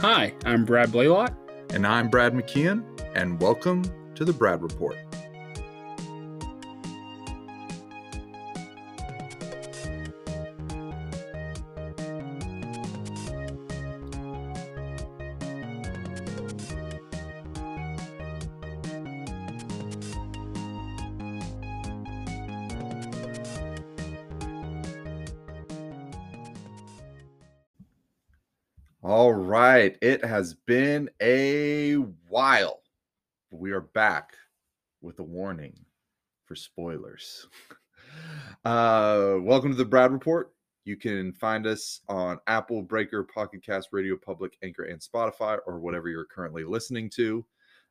Hi, I'm Brad Blaylock. And I'm Brad McKeon, and welcome to the Brad Report. Right. It has been a while. We are back with a warning for spoilers. Uh, welcome to the Brad Report. You can find us on Apple, Breaker, Pocket Cast, Radio Public, Anchor, and Spotify, or whatever you're currently listening to.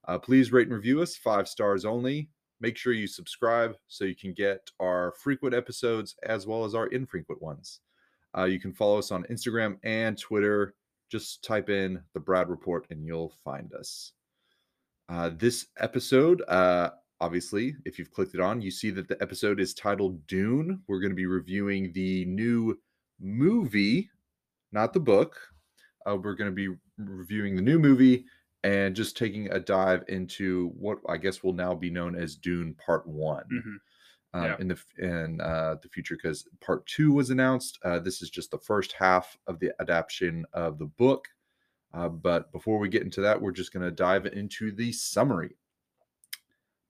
Uh, please rate and review us, five stars only. Make sure you subscribe so you can get our frequent episodes as well as our infrequent ones. Uh, you can follow us on Instagram and Twitter just type in the Brad Report and you'll find us. Uh, this episode, uh, obviously, if you've clicked it on, you see that the episode is titled Dune. We're going to be reviewing the new movie, not the book. Uh, we're going to be reviewing the new movie and just taking a dive into what I guess will now be known as Dune Part One. Mm-hmm. Um, Yeah. in the in uh, the future because part two was announced. Uh, this is just the first half of the adaptation of the book. Uh, but before we get into that, we're just going to dive into the summary.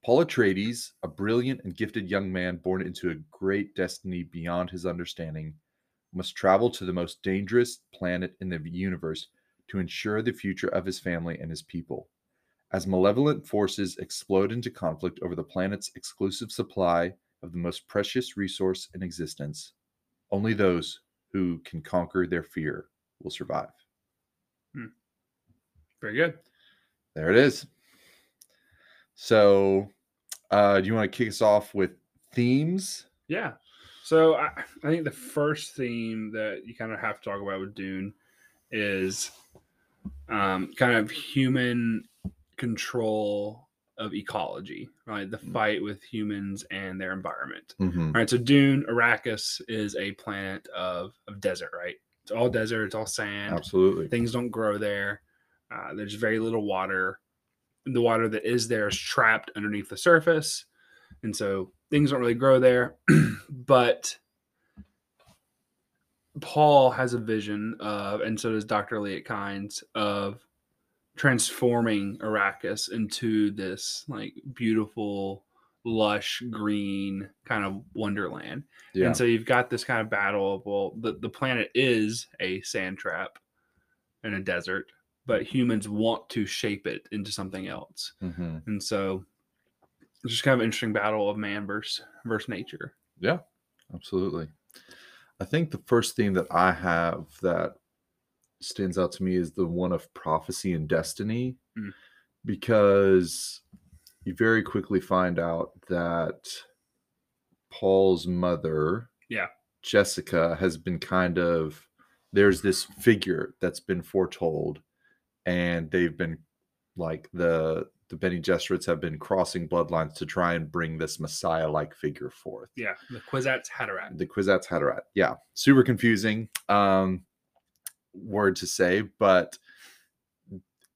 Paul Atreides, a brilliant and gifted young man born into a great destiny beyond his understanding, must travel to the most dangerous planet in the universe to ensure the future of his family and his people. As malevolent forces explode into conflict over the planet's exclusive supply of the most precious resource in existence, only those who can conquer their fear will survive. Very good. There it is. So, uh, do you want to kick us off with themes? Yeah. So I, I think the first theme that you kind of have to talk about with Dune is um, kind of human control of ecology, right? The Mm. fight with humans and their environment. Mm-hmm. All right. So Dune, Arrakis is a planet of, of desert, right? It's all desert, it's all sand. Absolutely. Things don't grow there. Uh, there's very little water. The water that is there is trapped underneath the surface. And so things don't really grow there. but Paul has a vision of, and so does Dr. Liet Kynes, of transforming Arrakis into this like beautiful, lush, green kind of wonderland. Yeah. And so you've got this kind of battle of well, the, the planet is a sand trap and a desert, but humans want to shape it into something else. hmm And so it's just kind of an interesting battle of man versus versus nature. Yeah, absolutely. I think the first theme that I have that stands out to me is the one of prophecy and destiny, Mm. because you very quickly find out that Paul's mother, Yeah. Jessica, has been kind of there's this figure that's been foretold, and they've been like the the Bene Gesserits have been crossing bloodlines to try and bring this Messiah-like figure forth Yeah, the Kwisatz Haderach. the Kwisatz Haderach. Yeah, super confusing um, word to say, but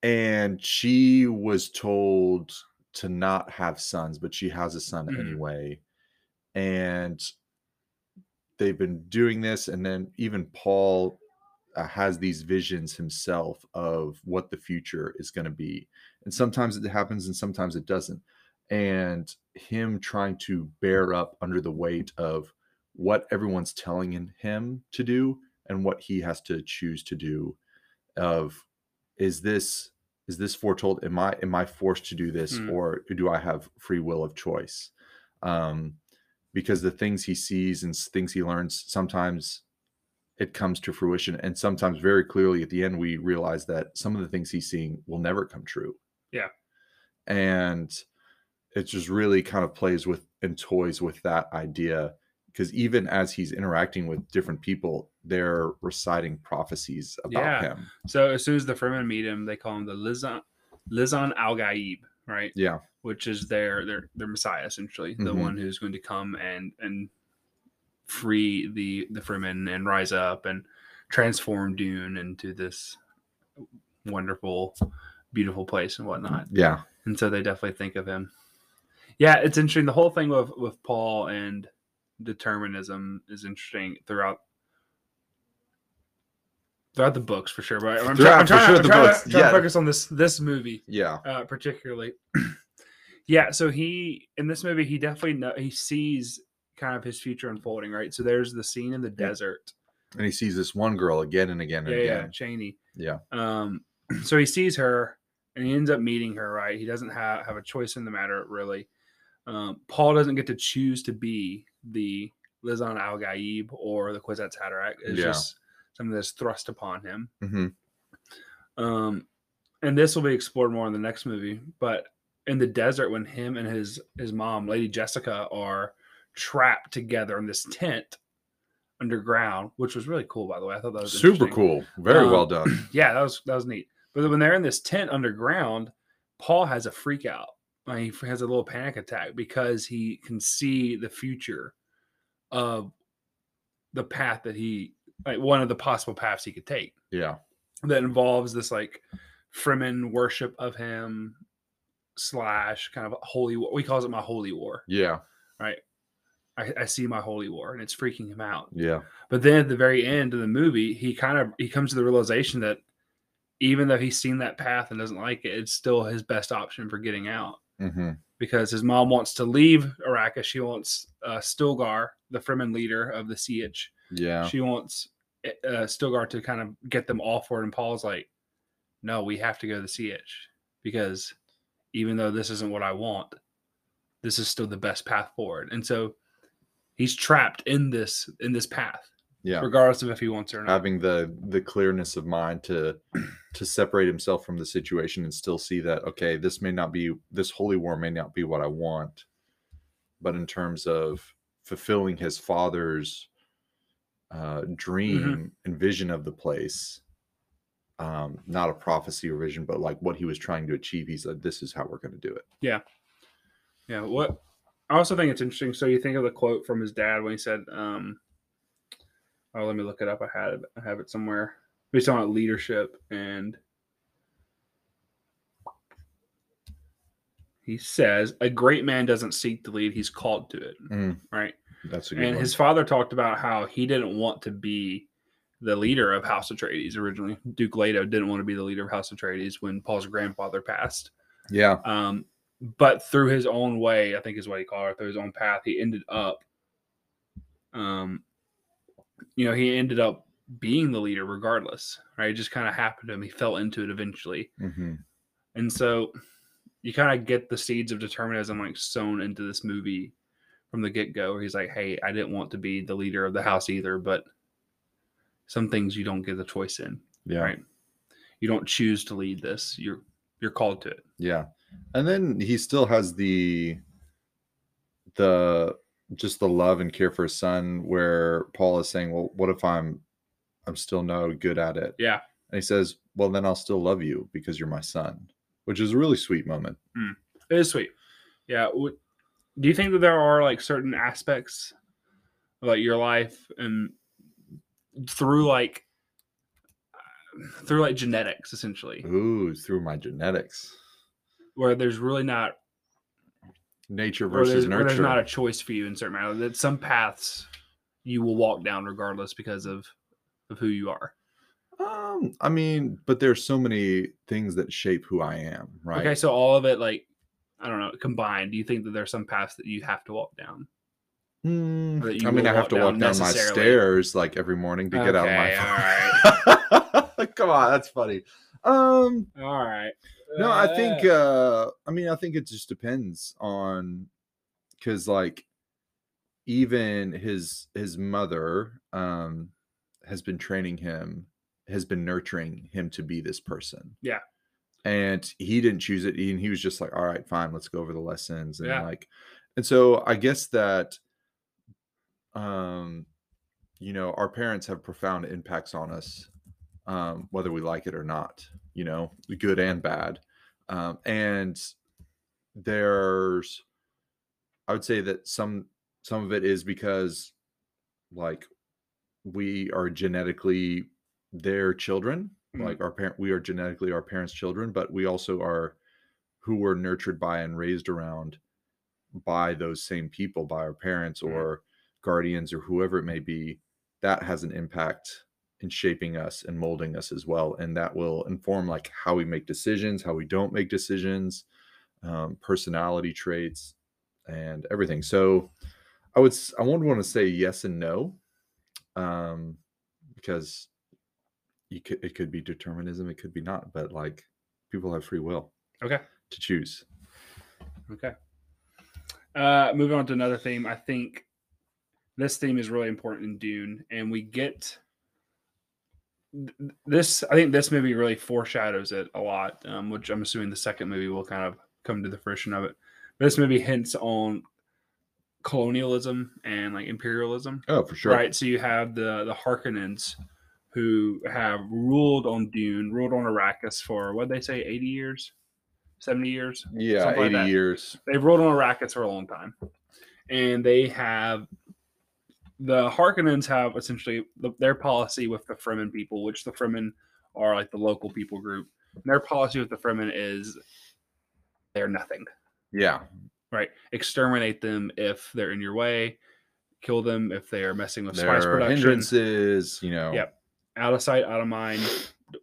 and she was told to not have sons, but she has a son Mhm. anyway, and they've been doing this, and then even Paul uh, has these visions himself of what the future is going to be, and sometimes it happens, and sometimes it doesn't, and him trying to bear up under the weight of what everyone's telling him to do and what he has to choose to do of is this is this foretold am i am i forced to do this Hmm. or do i have free will of choice um because the things he sees and things he learns sometimes it comes to fruition and sometimes very clearly at the end we realize that some of the things he's seeing will never come true Yeah. and it just really kind of plays with and toys with that idea because even as he's interacting with different people they're reciting prophecies about Yeah. him So as soon as the Fremen meet him, they call him the Lisan Lisan Al Gaib, right? yeah Which is their their their Messiah, essentially, the Mhm. one who's going to come and and free the the Fremen and rise up and transform Dune into this wonderful, beautiful place and whatnot. Yeah. And so they definitely think of him. Yeah, it's interesting. The whole thing with with Paul and determinism is interesting throughout throughout the books for sure. But I'm, try, I'm trying, sure, I'm trying books, to, trying yeah. to focus on this this movie Yeah. uh, particularly. yeah, so he in this movie he definitely know, he sees kind of his future unfolding, right? So there's the scene in the Yeah. desert. And he sees this one girl again and again and Yeah, yeah, again. Chani. Yeah. Um, so he sees her and he ends up meeting her, right? He doesn't have, have a choice in the matter, really. Um, Paul doesn't get to choose to be the Lisan Al Gaib or the Kwisatz Haderach. It's Yeah. just something that's thrust upon him. hmm Um, and this will be explored more in the next movie. But in the desert, when him and his his mom, Lady Jessica, are trapped together in this tent underground, which was really cool, by the way. I thought that was Super cool. Very Um, well done. Yeah, that was that was neat. But when they're in this tent underground, Paul has a freak out. He has a little panic attack because he can see the future of the path that he like one of the possible paths he could take Yeah. that involves this like Fremen worship of him slash kind of holy war. We calls it my holy war, Yeah. right? I, I see my holy war, and it's freaking him out. Yeah. But then at the very end of the movie, he kind of he comes to the realization that even though he's seen that path and doesn't like it, it's still his best option for getting out hmm because his mom wants to leave Arrakis. She wants uh, Stilgar, the Fremen leader of the Sietch. Yeah. She wants uh, Stilgar to kind of get them all for it. And Paul's like, no, we have to go to the Sietch because even though this isn't what I want, this is still the best path forward. And so he's trapped in this in this path, Yeah. regardless of if he wants it or not. Having the the clearness of mind to to separate himself from the situation and still see that okay, this may not be this holy war may not be what I want, but in terms of fulfilling his father's uh, dream and vision of the place, um, not a prophecy or vision, but like what he was trying to achieve, he said, "This is how we're going to do it." Yeah. Yeah. What I also think it's interesting. So you think of the quote from his dad when he said, um, "Oh, let me look it up. I had it. I have it somewhere." Talking about leadership, and he says, "A great man doesn't seek to lead; he's called to it." Mm, Right. that's a good And one. his father talked about how he didn't want to be the leader of House Atreides originally. Duke Leto didn't want to be the leader of House Atreides when Paul's grandfather passed. yeah. Um, but through his own way, I think is what he called it, through his own path, he ended up, um, you know, he ended up being the leader regardless, right? It just kind of happened to him. He fell into it eventually. hmm And so you kind of get the seeds of determinism like sown into this movie from the get go, he's like, hey, I didn't want to be the leader of the house either, but some things you don't get the choice in, Yeah. right? You don't choose to lead this. You're you're called to it. Yeah. And then he still has the the just the love and care for his son where Paul is saying, Well, what if I'm I'm still no good at it? Yeah. And he says, Well then I'll still love you because you're my son. Which is a really sweet moment. Hmm. It is sweet. Yeah. Do you think that there are like certain aspects of like your life and through like through like genetics essentially, Ooh, through my genetics. where there's really not Nature versus where there's not a choice for you in certain matter that some paths you will walk down regardless because of of who you are. um, I mean, but there's so many things that shape who I am, right? Okay, so all of it like I don't know combined. Do you think that there's some paths that you have to walk down? You I mean, I have to down walk down my stairs like every morning to get out of my. Come on, that's funny. Um, All right. No, I think. uh I mean, I think it just depends on, because like, even his his mother um has been training him, has been nurturing him to be this person. Yeah. and he didn't choose it and he was just like all right fine let's go over the lessons and Yeah. like and so i guess that um you know our parents have profound impacts on us um whether we like it or not you know good and bad um and there's i would say that some some of it is because like we are genetically their children Mm. Like our parent, we are genetically our parents' children, but we also are who were nurtured by and raised around by those same people, by our parents Mhm. or guardians or whoever it may be. That has an impact in shaping us and molding us as well, and that will inform like how we make decisions, how we don't make decisions, um, personality traits, and everything. So, I would i would want to say yes and no, um, because you could it could be determinism, it could be not, but like people have free will Okay. to choose. Okay. Uh, moving on to another theme. I think this theme is really important in Dune, and we get this. I think this movie really foreshadows it a lot, um, which I'm assuming the second movie will kind of come to the fruition of it. But This movie hints on colonialism and like imperialism. Oh, for sure. Right. So you have the the Harkonnens who have ruled on Dune, ruled on Arrakis for what they say, eighty years, seventy years. Yeah, Something like 80 years. They've ruled on Arrakis for a long time, and they have the Harkonnens have essentially the, their policy with the Fremen people, which the Fremen are like the local people group. And their policy with the Fremen is they're nothing Yeah. right? Exterminate them if they're in your way. Kill them if they are messing with spice production. hindrances, you know. Yep. Out of sight, out of mind.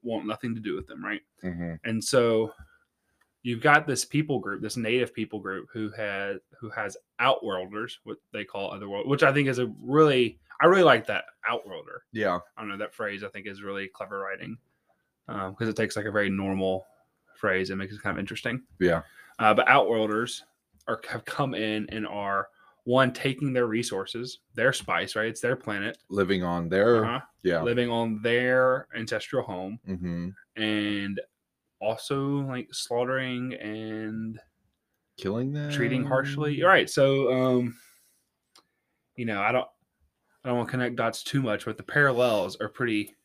Want nothing to do with them, right? Mhm. And so you've got this people group, this native people group who has who has outworlders, what they call otherworld, which I think is a really I really like that outworlder. Yeah. I don't know that phrase. I think is really clever writing because it takes like a very normal phrase and makes it kind of interesting. Yeah. Uh, but outworlders are have come in and are one taking their resources, their spice, right? It's their planet, Living on their uh-huh, yeah. living on their ancestral home, hmm and also like slaughtering and Killing them. treating harshly. All right, So, um, you know, I don't, I don't want to connect dots too much, but the parallels are pretty,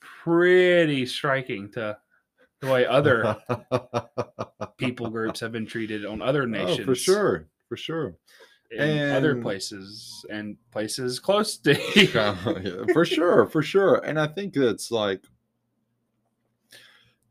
pretty striking to the way other people groups have been treated on other nations. Oh, for sure. For sure. in other places and places close to yeah, for sure, for sure. And I think that's like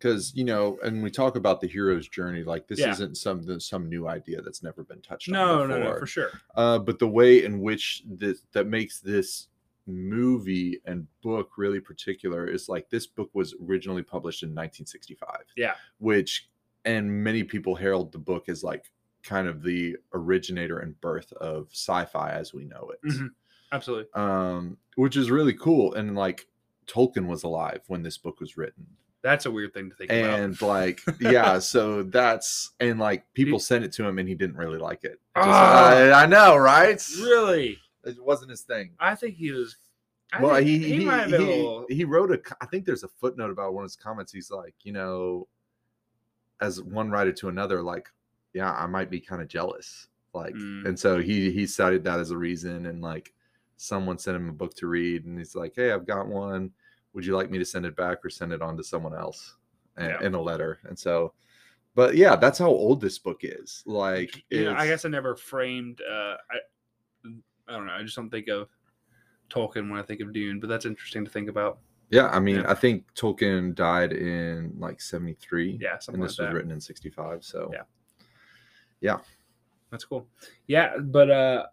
because you know, and we talk about the hero's journey, like this Yeah. isn't some some new idea that's never been touched no, on. no, no, for sure. uh, but the way in which this that makes this movie and book really particular is like this book was originally published in 1965 Yeah. which and many people herald the book as like kind of the originator and birth of sci-fi as we know it Mhm. Absolutely. um which is really cool and like tolkien was alive when this book was written That's a weird thing to think about. and about. like yeah so that's and like people He- sent it to him and he didn't really like it Just- Ah. I, I know right Really, it wasn't his thing I think he was. I well think he he, might have been a he, little. he wrote a. I think there's a footnote about one of his comments he's like you know as one writer to another like yeah i might be kind of jealous like Mm. and so he he cited that as a reason and like someone sent him a book to read and he's like hey i've got one would you like me to send it back or send it on to someone else and, Yeah. in a letter and so but yeah that's how old this book is like know, I guess I never framed. Uh, I, I don't know. I just don't think of Tolkien when I think of Dune, but that's interesting to think about. yeah i mean Yeah. i think tolkien died in like 73 Yeah, something and like this was that. written in 65 so yeah. Yeah. That's cool. Yeah, but uh,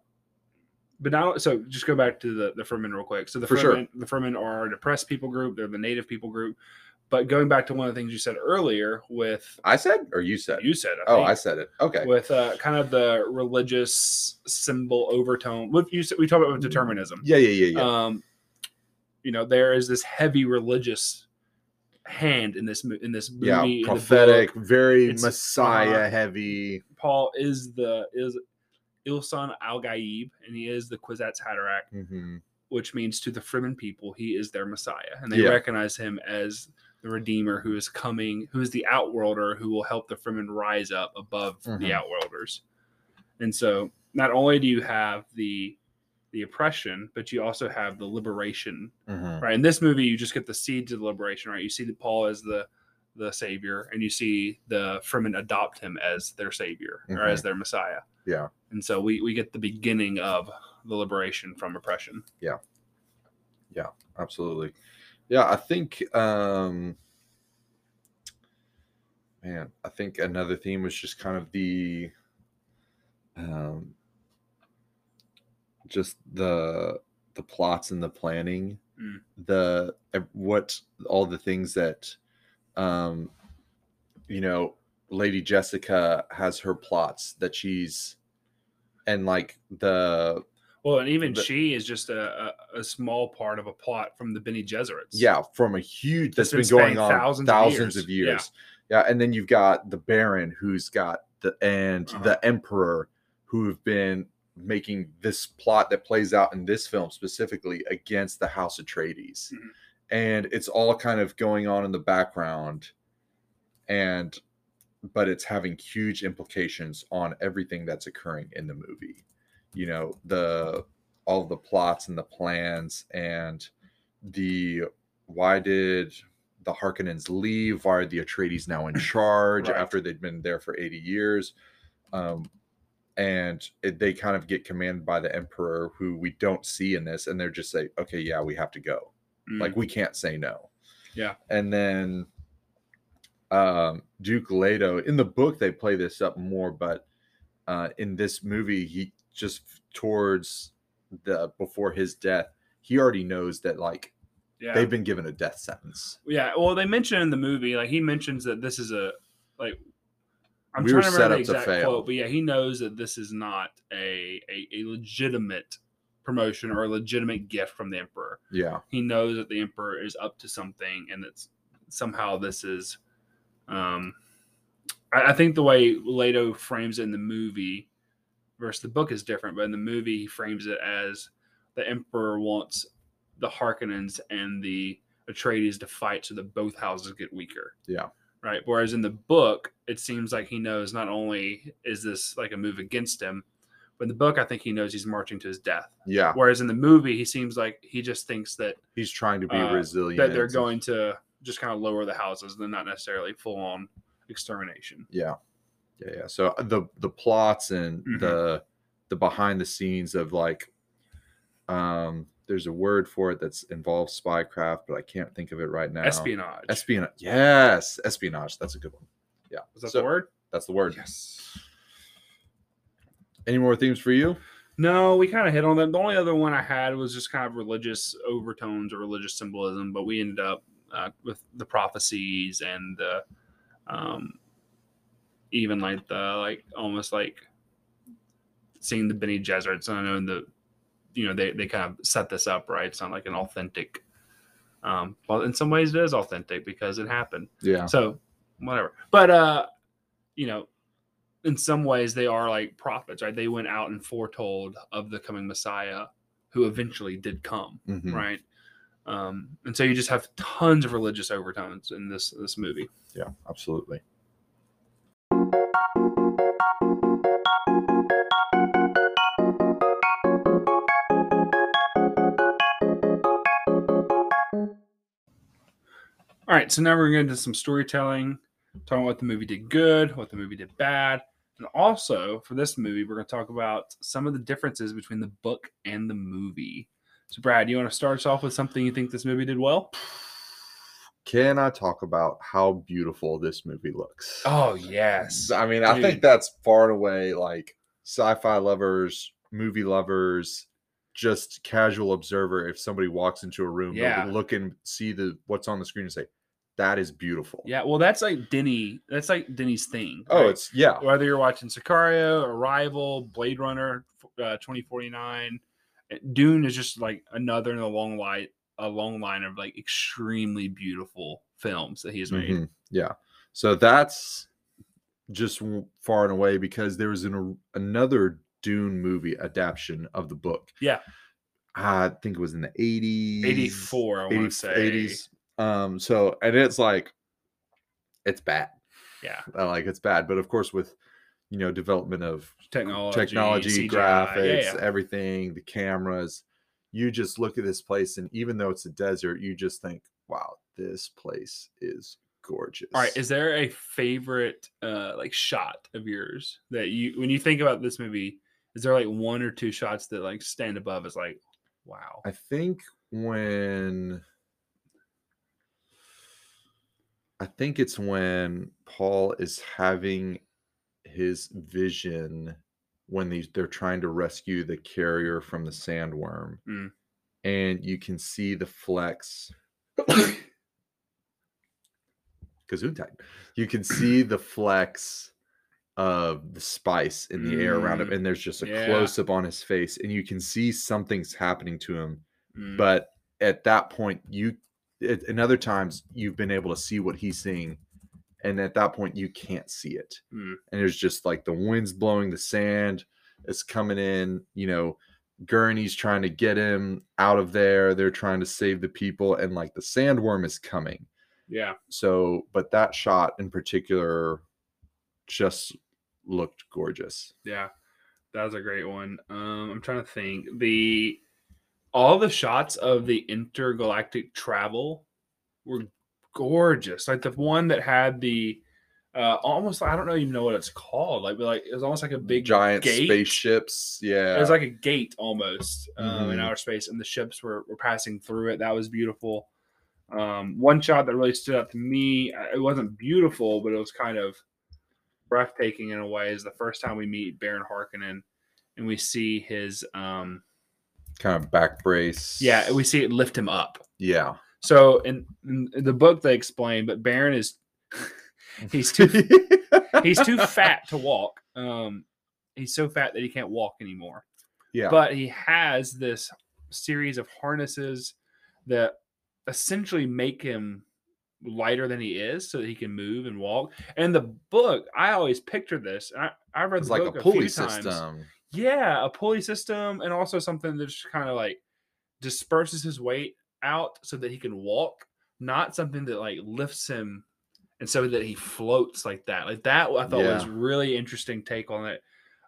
but now so just go back to the the Fremen real quick. So the For Fremen, sure. the Fremen are a depressed people group. They're the native people group. But going back to one of the things you said earlier with i said or you said you said, I oh think, i said it okay with uh, kind of the religious symbol overtone. What you said, we talked about determinism. yeah yeah yeah yeah Um, you know, there is this heavy religious hand in this in this movie. yeah prophetic very It's- messiah uh-huh. heavy Paul is the is Lisan Al Gaib, and he is the Kwisatz Haderach, hmm which means to the Fremen people, he is their Messiah, and they Yeah. recognize him as the Redeemer who is coming, who is the Outworlder who will help the Fremen rise up above the Mhm. Outworlders. And so, not only do you have the the oppression, but you also have the liberation hmm right in this movie you just get the seeds of the liberation right you see that paul as the the savior and you see the fremen adopt him as their savior or as their messiah Yeah. and so we we get the beginning of the liberation from oppression Yeah. Yeah, absolutely Yeah, I think um man, I think another theme was just kind of the um just the the plots and the planning Mm. the what all the things that um you know lady jessica has her plots that she's and like the Well, and even The- she is just a, a, a small part of a plot from the Bene Gesserits. yeah from a huge that's been, been going on thousands, thousands of of years. years yeah. and then you've got the baron who's got the and Uh-huh. the emperor who have been making this plot that plays out in this film specifically against the house atreides Mhm. And it's all kind of going on in the background and but it's having huge implications on everything that's occurring in the movie you know the all the plots and the plans and the why did the Harkonnens leave? Why are the Atreides now in charge Right. after they'd been there for 80 years? Um, and it, they kind of get commanded by the Emperor, who we don't see in this, and they're just say, "Okay, yeah, we have to go. Mm. Like we can't say no." Yeah. And then um, Duke Leto in the book they play this up more, but uh, in this movie he just towards the before his death he already knows that like yeah. they've been given a death sentence. Yeah, well, they mention in the movie, like he mentions that this is a like. I'm We trying were to remember the exact quote, but yeah, he knows that this is not a, a a legitimate promotion or a legitimate gift from the emperor. Yeah, He knows that the emperor is up to something, and that somehow this is. Um, I, I think the way Leto frames it in the movie versus the book is different, but in the movie he frames it as the emperor wants the Harkonnens and the Atreides to fight so that both houses get weaker. Yeah. Right. Whereas in the book, it seems like he knows not only is this like a move against him, but in the book, I think he knows he's marching to his death. yeah. Whereas in the movie, he seems like he just thinks that He's trying to be Uh, resilient. that they're going to just kind of lower the houses, and not necessarily full on extermination. Yeah, yeah, yeah. So uh, the the plots and Mhm. the the behind the scenes of like, um, there's a word for it that's involves spycraft, but I can't think of it right now. Espionage. Espionage. Yes, espionage. That's a good one. Yeah, Is that So- the word? That's the word. Yes. Any more themes for you? No, we kind of hit on them. The only other one I had was just kind of religious overtones or religious symbolism, but we ended up uh, with the prophecies and the, um, even like the like almost like seeing the Bene Gesserits. And I know in the, you know, they they kind of set this up right. It's not like an authentic. Um, well, in some ways it is authentic because it happened. Yeah. So whatever. But uh, you know, in some ways they are like prophets, right? They went out and foretold of the coming Messiah who eventually did come, Mhm. right? Um, and so you just have tons of religious overtones in this this movie. Yeah, absolutely. All right, so now we're going to do some storytelling, talking about what the movie did good, what the movie did bad, and also for this movie, we're going to talk about some of the differences between the book and the movie. So, Brad, you want to start us off with something you think this movie did well? Can I talk about how beautiful this movie looks? Oh yes, I mean, I think that's far and away like sci-fi lovers, movie lovers, just casual observer. If somebody walks into a room, Yeah. look and see the what's on the screen and say, "That is beautiful." yeah. Well, that's like Denny. That's like Denny's thing. Oh, it's yeah, whether you're watching Sicario, Arrival, Blade Runner, uh, 2049, Dune is just like another in a long line, a long line of like extremely beautiful films that he's has made. Mhm. yeah. So that's just far and away because there was an, another Dune movie adaptation of the book. Yeah. I think it was in the 80s. 84, I want 80 to say. 80s. Um, so and it's like it's bad. Yeah, like it's bad, but of course with you know development of technology, technology, CGI, graphics, yeah, yeah. everything, the cameras, you just look at this place and even though it's a desert, you just think, wow, this place is gorgeous. All right, is there a favorite uh like shot of yours that you when you think about this movie? Is there like one or two shots that like stand above as like, wow? I think when I think it's when Paul is having his vision when these they're trying to rescue the carrier from the sandworm, Mm. and you can see the flex. Gesundheit. You can see the flex of the spice in the air around him, Mm. and there's just a Yeah. close up on his face, and you can see something's happening to him. Mm, But at that point, you at, and other times you've been able to see what he's seeing, and at that point you can't see it, Mm. and there's just like the wind's blowing, the sand it's coming in, you know. Gurney's trying to get him out of there. They're trying to save the people, and like the sandworm is coming yeah. so but that shot in particular just looked gorgeous Yeah, that was a great one. Um, I'm trying to think the all the shots of the intergalactic travel were gorgeous. Like the one that had the uh almost I don't know even know what it's called. Like like it was almost like a big giant gate. spaceships yeah It was like a gate almost um, in Mhm. outer space, and the ships were, were passing through it. That was beautiful. Um, one shot that really stood out to me, uh, it wasn't beautiful, but it was kind of breathtaking in a way, is the first time we meet Baron Harkonnen and we see his, um, kind of back brace yeah, we see it lift him up. yeah So in, in the book, they explain, but Baron is. He's too he's too fat to walk. Um, he's so fat that he can't walk anymore. yeah but he has this series of harnesses that essentially make him lighter than he is so that he can move and walk and the book i always pictured this I, I read it's the like book a few pulley times. Yeah a pulley system and also something that just kind of like disperses his weight out so that he can walk not something that like lifts him and so that he floats like that. Like that i thought was really interesting take on it.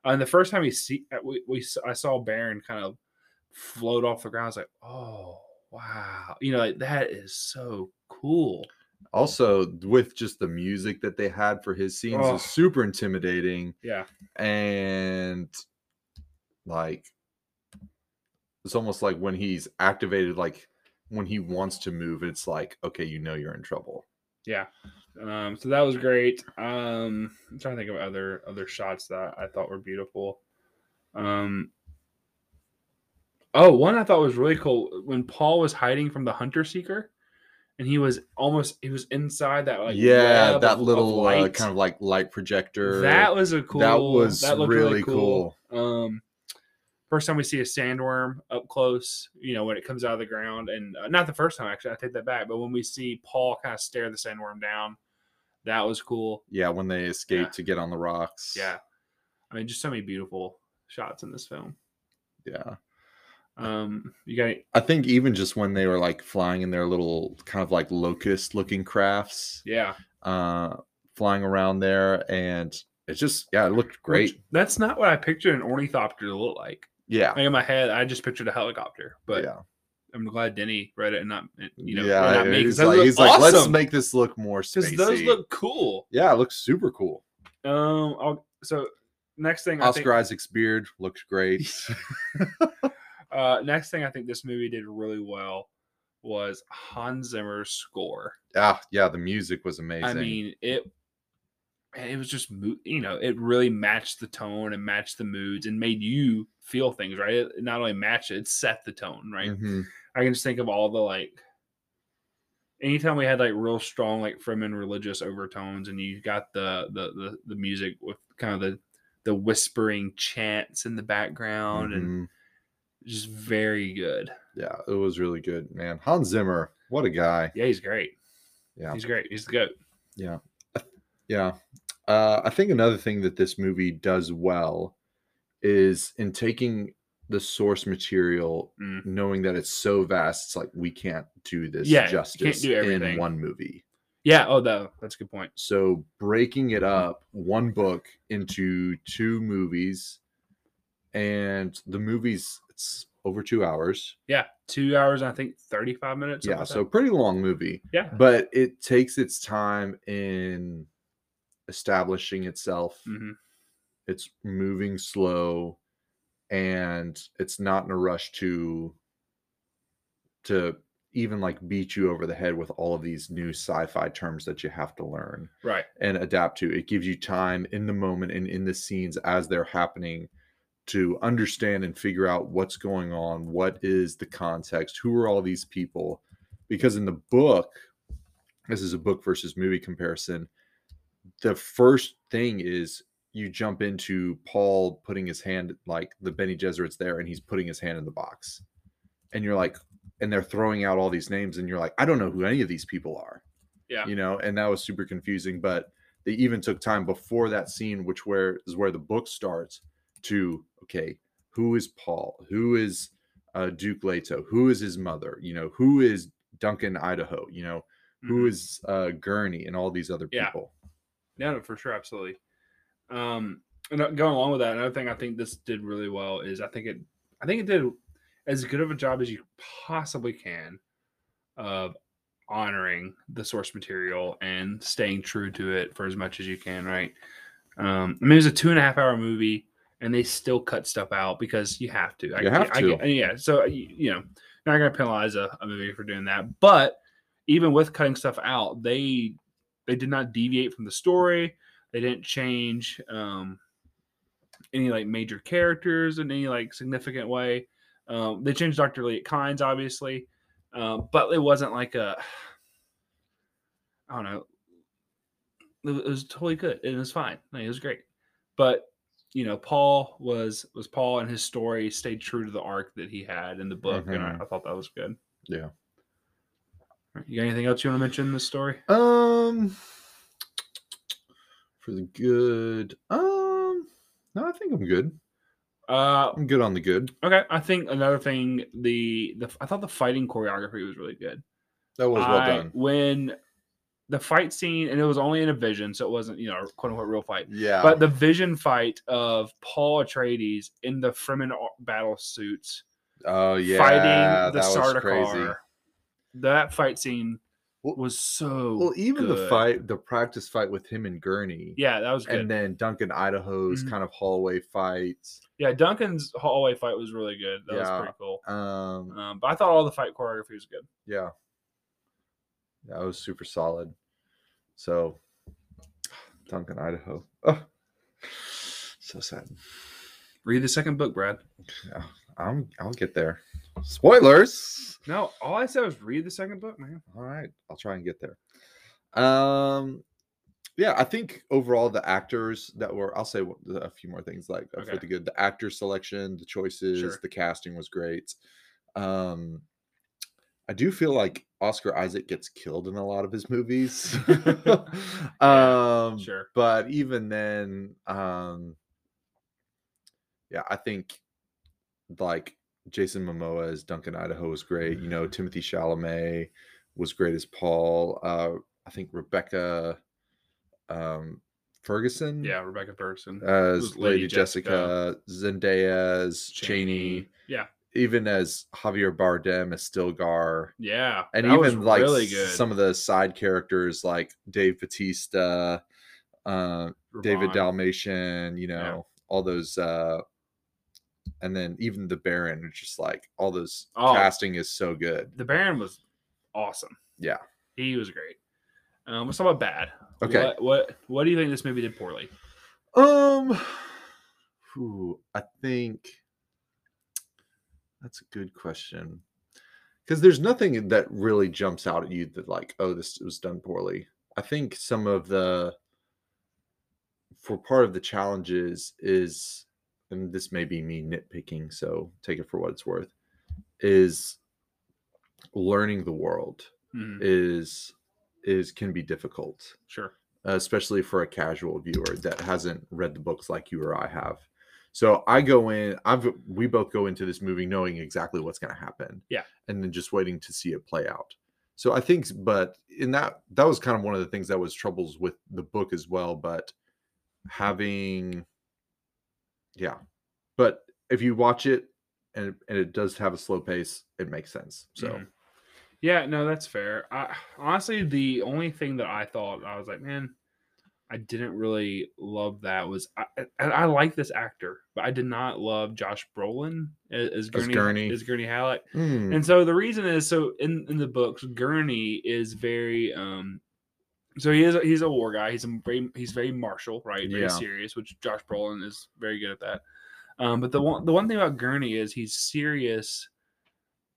And the first time we see uh, we, we i saw baron kind of float off the ground i was like oh wow. You know like that is so cool. Also with just the music that they had for his scenes Oh. is super intimidating yeah. and like it's almost like when he's activated like when he wants to move it's like okay you know you're in trouble. Yeah. Um so that was great. Um i'm trying to think of other other shots that i thought were beautiful. Um oh one i thought was really cool when paul was hiding from the hunter seeker and he was almost he was inside that like yeah that of- of little uh, kind of like light projector. That was a cool that was that looked really cool. um first time we see a sandworm up close you know when it comes out of the ground and uh, not the first time actually i take that back but when we see paul kind of stare the sandworm down that was cool. Yeah when they escape Yeah. to get on the rocks. Yeah. I mean just so many beautiful shots in this film. Yeah. Um you got i think even just when they were like flying in their little kind of like locust looking crafts yeah. uh flying around there and It's just yeah it looked great. Which- that's not what i pictured an ornithopter to look like yeah. Like in my head i just pictured a helicopter but yeah. I'm glad denny read it and not you know yeah not 'cause he's like, he's like let's make this look more spacey those look cool. Yeah it looks super cool. Um. I'll, so next thing, I oscar think, isaac's beard looks great. Uh, next thing I think this movie did really well was Hans Zimmer's score. ah yeah the music was amazing. I mean, it man, it was just you know it really matched the tone and matched the moods and made you feel things right. It not only matched it, it set the tone right. Mhm. I can just think of all the like. Anytime we had like real strong like Fremen religious overtones, and you got the the the, the music with kind of the the whispering chants in the background, and Mhm. just very good. yeah it was really good man hans zimmer what a guy Yeah, he's great. yeah He's great. He's the goat. Yeah. Yeah. Uh, I think another thing that this movie does well is in taking the source material, Mm. knowing that it's so vast, it's like we can't do this Yeah, justice do in one movie. Yeah. Oh, that, that's a good point. So breaking it up, one book into two movies, and the movies it's over two hours. Yeah, two hours I think thirty five minutes. yeah, so that. pretty long movie. yeah. but it takes its time in establishing itself hmm it's moving slow and it's not in a rush to to even like beat you over the head with all of these new sci-fi terms that you have to learn Right. and adapt to. It gives you time in the moment and in the scenes as they're happening to understand and figure out what's going on, what is the context, who are all these people. Because in the book, this is a book versus movie comparison. The first thing is you jump into Paul putting his hand, like the Bene Gesserit's there, and he's putting his hand in the box. And you're like, and they're throwing out all these names, and you're like, I don't know who any of these people are Yeah. you know and that was super confusing but they even took time before that scene which where is where the book starts to okay who is paul who is uh, duke leto who is his mother you know who is duncan idaho you know who Mhm. is uh, gurney and all these other Yeah. people Yeah, no, for sure, absolutely. Um, and uh, going along with that, another thing I think this did really well is I think it, I think it did as good of a job as you possibly can of honoring the source material and staying true to it for as much as you can. Right. Um, I mean, it was a two and a half hour movie, and they still cut stuff out because you have to. I, You have I to. get- yeah. So you, you know, not gonna penalize a, a movie for doing that, but even with cutting stuff out, they they did not deviate from the story. They didn't change um, any like major characters in any like significant way. Um, they changed Dr. Liet Kynes, obviously, um, but it wasn't like a I don't know. It was, totally good. It was fine. Like, it was great. But you know, Paul was was Paul, and his story stayed true to the arc that he had in the book, and I, Mhm. I thought that was good. yeah. You got anything else you want to mention in this story? um for the good um no i think i'm good Uh, i'm good on the good okay. I think another thing, the the I thought the fighting choreography was really good. that was well I- done When the fight scene, and it was only in a vision, so it wasn't you know quote unquote real fight. yeah But the vision fight of Paul Atreides in the Fremen battle suits oh yeah fighting the that was crazy Sardaukar, that fight scene Well- was so Well, even the fight, the practice fight with him and Gurney, Yeah, that was good. and then Duncan Idaho's Mhm. kind of hallway fights. yeah, Duncan's hallway fight was really good. That Yeah. was pretty cool. Um, Um, but I thought all the fight choreography was good. yeah, that was super solid. So, Duncan Idaho, oh, so sad. Read the second book, Brad. Yeah, I'm, I'll get there. Spoilers. No, all I said was read the second book, man. All right, I'll try and get there. Um, yeah, I think overall the actors that were, I'll say a few more things like for Okay. the good. The actor selection, the choices, Sure. the casting was great. Um, I do feel like Oscar Isaac gets killed in a lot of his movies. um, Sure. but even then, um, yeah, I think like Jason Momoa as Duncan Idaho was great. You know, Timothée Chalamet was great as Paul. Uh, I think Rebecca um, Ferguson Yeah, Rebecca Ferguson. as Lady, Lady Jessica, Zendaya as Chani, Yeah. even as Javier Bardem as Stilgar Yeah. and even like really some of the side characters like Dave Bautista, uh, David. Dastmalchian, you know, all those, uh, and then even the Baron, it's just like all those Oh. casting is so good. The Baron was awesome. Yeah. He was great. Um, let's talk about bad. Okay. What, what what do you think this movie did poorly? Um, whew, I think that's a good question because there's nothing that really jumps out at you that like, oh, this was done poorly. I think some of the for part of the challenges is, and this may be me nitpicking, so take it for what it's worth, is learning the world Mhm, is is can be difficult Sure. especially for a casual viewer that hasn't read the books like you or I have. So I go in, I've we both go into this movie knowing exactly what's going to happen. Yeah. And then just waiting to see it play out. So I think but in that that was kind of one of the things that was troubles with the book as well, but having yeah. But if you watch it and and it does have a slow pace, it makes sense. So Mhm. Yeah, no, that's fair. I, honestly, the only thing that I thought I was like, man, I didn't really love that was I, I, I like this actor, but I did not love Josh Brolin as, as Gurney Gurney. as Gurney Halleck. Hmm, And so the reason is so in, in the books, Gurney is very um so he is a, he's a war guy. He's a very he's very martial, right? Very Yeah. serious, which Josh Brolin is very good at that. Um, but the one the one thing about Gurney is he's serious,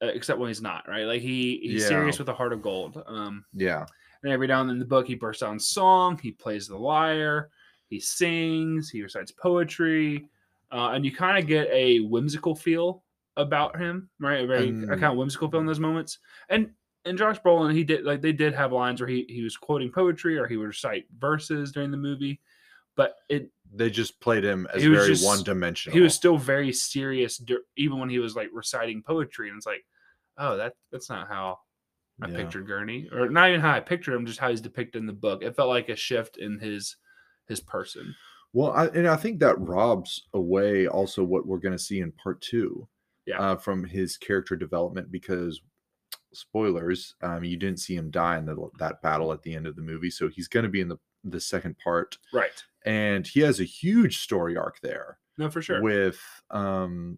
uh, except when he's not, right? Like he he's Yeah. serious with a heart of gold. Um, yeah. and every now and then in the book, he bursts out in song. He plays the lyre. He sings. He recites poetry, uh, and you kind of get a whimsical feel about him, right? A very a kind of whimsical feel in those moments. And and Josh Brolin, he did like they did have lines where he he was quoting poetry or he would recite verses during the movie, but it They just played him as very one dimensional. he was still very serious even when he was like reciting poetry, and it's like, oh, that that's not how I Yeah. pictured Gurney, or not even how I pictured him, just how he's depicted in the book. It felt like a shift in his his person. Well, I, and I think that robs away also what we're going to see in part two, Yeah. uh, from his character development because spoilers, um, you didn't see him die in the, that battle at the end of the movie, so he's going to be in the the second part, Right. and he has a huge story arc there No, for sure. with um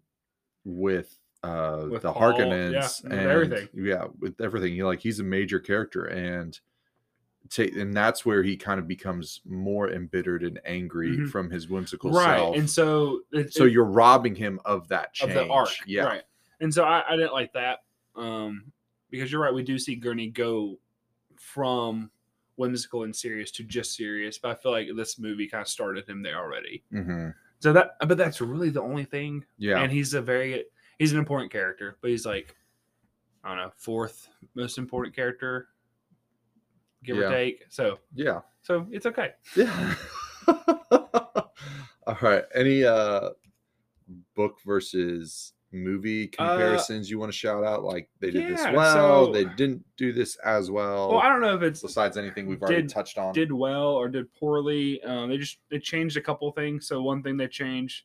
with uh With the Paul, yeah, Harkonnens and everything. yeah with everything he like he's a major character and take and that's where he kind of becomes more embittered and angry Mhm. from his whimsical self, right. self And so it, so it- you're robbing him of that change of the arc. yeah Right. And so I, I didn't like that. Um because you're right, we do see Gurney go from whimsical and serious to just serious, but I feel like this movie kind of started him there already. hmm So that but that's really the only thing yeah and he's a very he's an important character, but he's like I don't know, fourth most important character, give Yeah. or take. So yeah so it's okay. yeah all right any uh book versus movie comparisons you want to shout out like they did this Uh, well so- they didn't do this as well Well, I don't know if it's besides anything we've already touched on did well or did poorly. Um, they just they changed a couple things. So one thing they changed,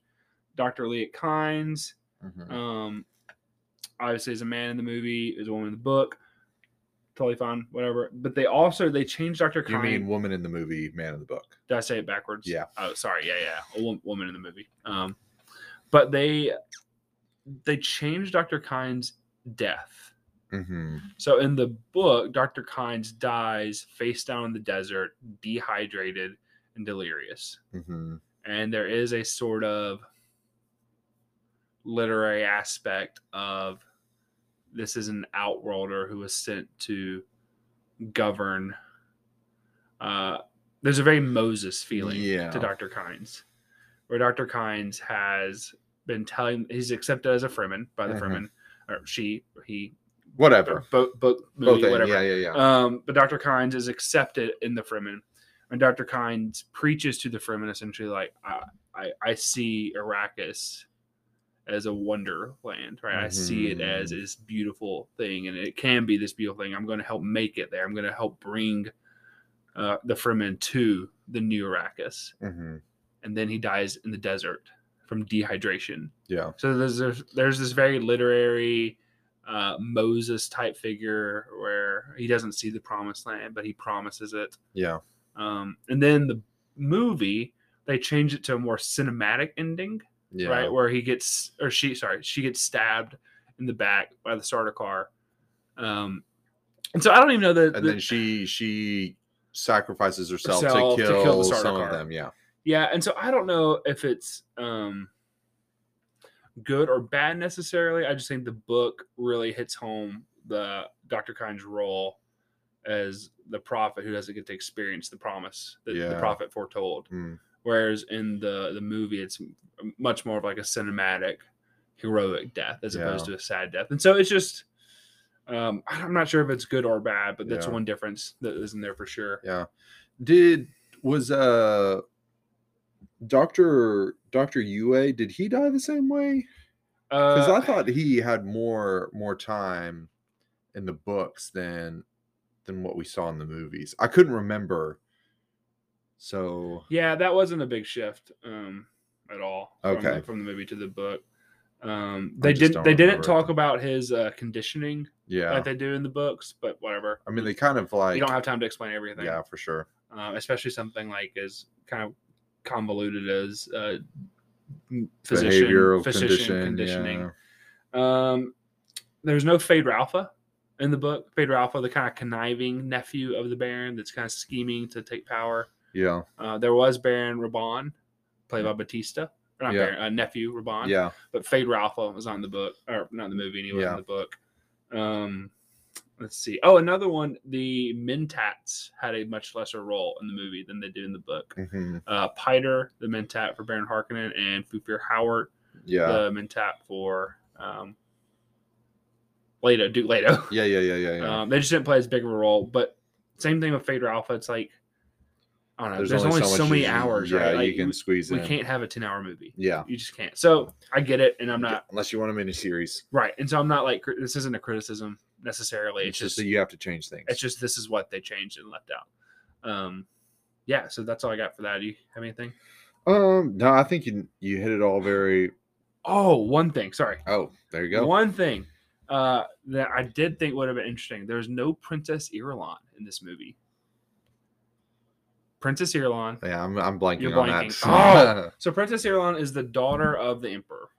Dr. Liet Kynes, Mhm. um, obviously is a man in the movie, is a woman in the book. Totally fine, whatever. But they also they changed Dr. you mean woman in the movie man in the book Did I say it backwards? Yeah. Oh, sorry. Yeah, yeah. A woman in the movie. Um, but they they changed Dr. Kynes' death. hmm So in the book, Dr. Kynes dies face down in the desert, dehydrated and delirious. hmm And there is a sort of literary aspect of this is an outworlder who was sent to govern. Uh, there's a very Moses feeling Yeah. to Dr. Kynes, where Dr. Kynes has been telling he's accepted as a Fremen by the Mhm. Fremen, or she, he, whatever both, both, both movie, ends. whatever. yeah yeah yeah Um, but Dr. Kynes is accepted in the Fremen, and Dr. Kynes preaches to the Fremen essentially like, I, I, I see Arrakis as a wonderland, right? I see it as Mhm. this beautiful thing, and it can be this beautiful thing. I'm going to help make it there. I'm going to help bring uh, the Fremen to the new Arrakis, hmm and then he dies in the desert from dehydration. yeah So there's there's, there's this very literary uh, Moses type figure where he doesn't see the promised land, but he promises it. yeah Um, and then the movie they change it to a more cinematic ending, yeah right? Where he gets or she sorry she gets stabbed in the back by the Sardaukar. Um, and so I don't even know that. and then she she sacrifices herself, Herself to to kill, kill the starter some car. of them yeah Yeah, and so I don't know if it's um good or bad necessarily. I just think the book really hits home the Dr. Kynes role as the prophet who doesn't get to experience the promise that the prophet foretold. Mm. Whereas in the the movie, it's much more of like a cinematic, heroic death as opposed to a sad death. And so it's just, um, I'm not sure if it's good or bad, but that's Yeah. one difference that isn't there for sure. Yeah. Did was uh Doctor Doctor Yueh? Did he die the same way? Because Uh, I thought he had more more time in the books than than what we saw in the movies. I couldn't remember. So Yeah, that wasn't a big shift um, at all. From Okay. the, from the movie to the book. Um, they didn't. They didn't it. talk about his uh, conditioning yeah, like they do in the books, but whatever. I mean they kind of like you don't have time to explain everything. yeah for sure. uh, especially something like as kind of convoluted as uh, physician, Behavioral physician condition, conditioning. yeah. Um, there's no Feyd-Rautha in the book. Feyd-Rautha, the kind of conniving nephew of the Baron that's kind of scheming to take power. Yeah, Uh, there was Baron Rabban, played by Bautista. Or not Yeah. Baron, uh, nephew Rabban. yeah, But Feyd-Rautha was on the book, or not in the movie anyway, Yeah. in the book. Um, let's see. Oh, another one. The Mentats had a much lesser role in the movie than they did in the book. mhm, Uh, Piter, the Mentat for Baron Harkonnen, and Thufir Hawat, yeah, the Mentat for um, Leto, Duke Leto. yeah, yeah, yeah, yeah, yeah. Um, they just didn't play as big of a role. But same thing with Feyd-Rautha. It's like I don't know. There's, only, so, much many hours, Yeah, right? Like, you can we, squeeze we in. can't have a 10 hour movie. Yeah, You just can't. So I get it, and I'm not unless you want a miniseries. right. And so I'm not like this isn't a criticism necessarily. It's It's just just that you have to change things. it's just this is what they changed and left out. Um, yeah. So that's all I got for that. Do you have anything? um, no, I think you you hit it all very. Oh, one thing. Sorry. Oh, there you go. One thing uh, that I did think would have been interesting. There's no Princess Irulan in this movie. Princess Irulan. Yeah, I'm I'm blanking You're on blanking. that. So Princess Irulan is the daughter of the emperor.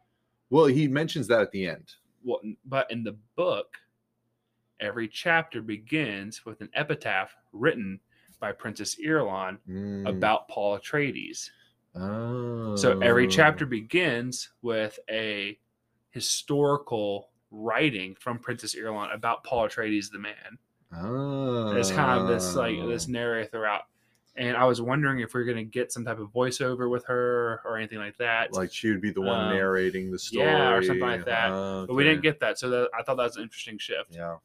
well, he mentions that at the end. Well, but in the book, every chapter begins with an epitaph written by Princess Irulan Mm, about Paul Atreides. Oh. So every chapter begins with a historical writing from Princess Irulan about Paul Atreides, the man. Oh. There's kind of this like this narrative throughout. And I was wondering if we are going to get some type of voiceover with her or anything like that. like she would be the one Um, narrating the story, yeah, or something like that. but we didn't get that, so that, I thought that was an interesting shift. Yeah.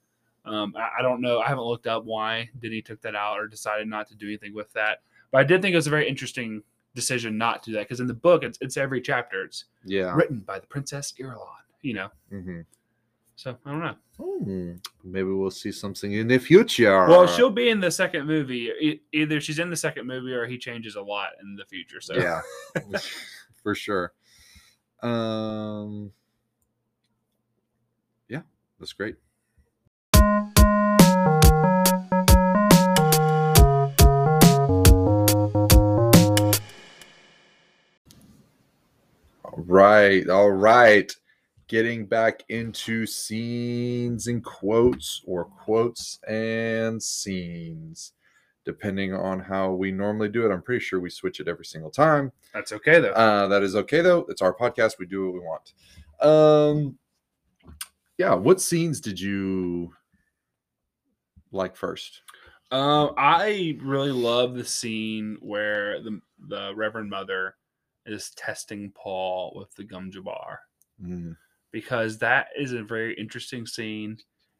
Um, I, I don't know. I haven't looked up why Denny took that out or decided not to do anything with that. But I did think it was a very interesting decision not to do that because in the book, it's, it's every chapter. It's Yeah. written by the Princess Irulan. You know, hmm so I don't know. Maybe we'll see something in the future. Well, she'll be in the second movie. E- either she's in the second movie or he changes a lot in the future. So Yeah. for sure. Um. Yeah, that's great. Right, all right. Getting back into scenes and quotes, or quotes and scenes, depending on how we normally do it. I'm pretty sure we switch it every single time. that's okay though. Uh, that is okay though. It's our podcast. We do what we want. Um, yeah. What scenes did you like first? Um, I really love the scene where the the Reverend Mother is testing Paul with the gom jabbar Mm, because that is a very interesting scene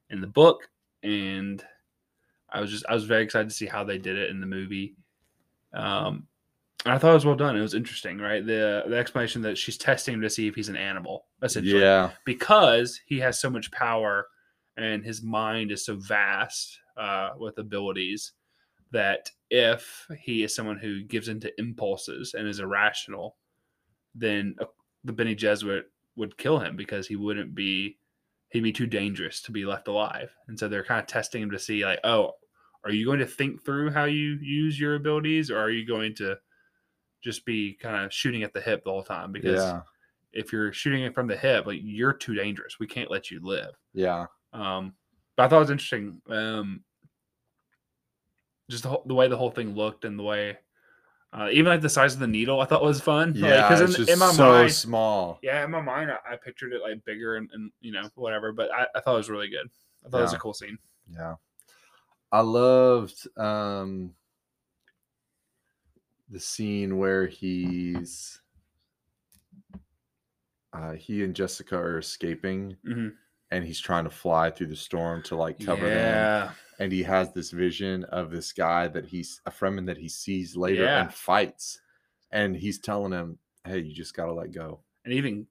in the book, and I was just I was very excited to see how they did it in the movie. Um, and I thought it was well done. It was interesting, right? The the explanation that she's testing him to see if he's an animal, essentially, yeah. because he has so much power and his mind is so vast uh, with abilities that if he is someone who gives into impulses and is irrational, then uh, the Bene Gesserit would kill him because he wouldn't be he'd be too dangerous to be left alive. And so they're kind of testing him to see like, oh, are you going to think through how you use your abilities, or are you going to just be kind of shooting at the hip the whole time? Because Yeah. if you're shooting it from the hip, like you're too dangerous. We can't let you live. Yeah. Um, but I thought it was interesting. Um, just the, whole, the way the whole thing looked and the way, uh, even like the size of the needle, I thought was fun. Yeah. because it's in, just in my so mind, small. yeah, in my mind, I, I pictured it like bigger and, and you know whatever. But I, I thought it was really good. I thought it was a cool scene. Yeah. I loved um the scene where he's uh he and Jessica are escaping Mhm. and he's trying to fly through the storm to like cover them yeah, and he has this vision of this guy that he's a Fremen that he sees later Yeah. and fights and he's telling him hey you just got to let go and even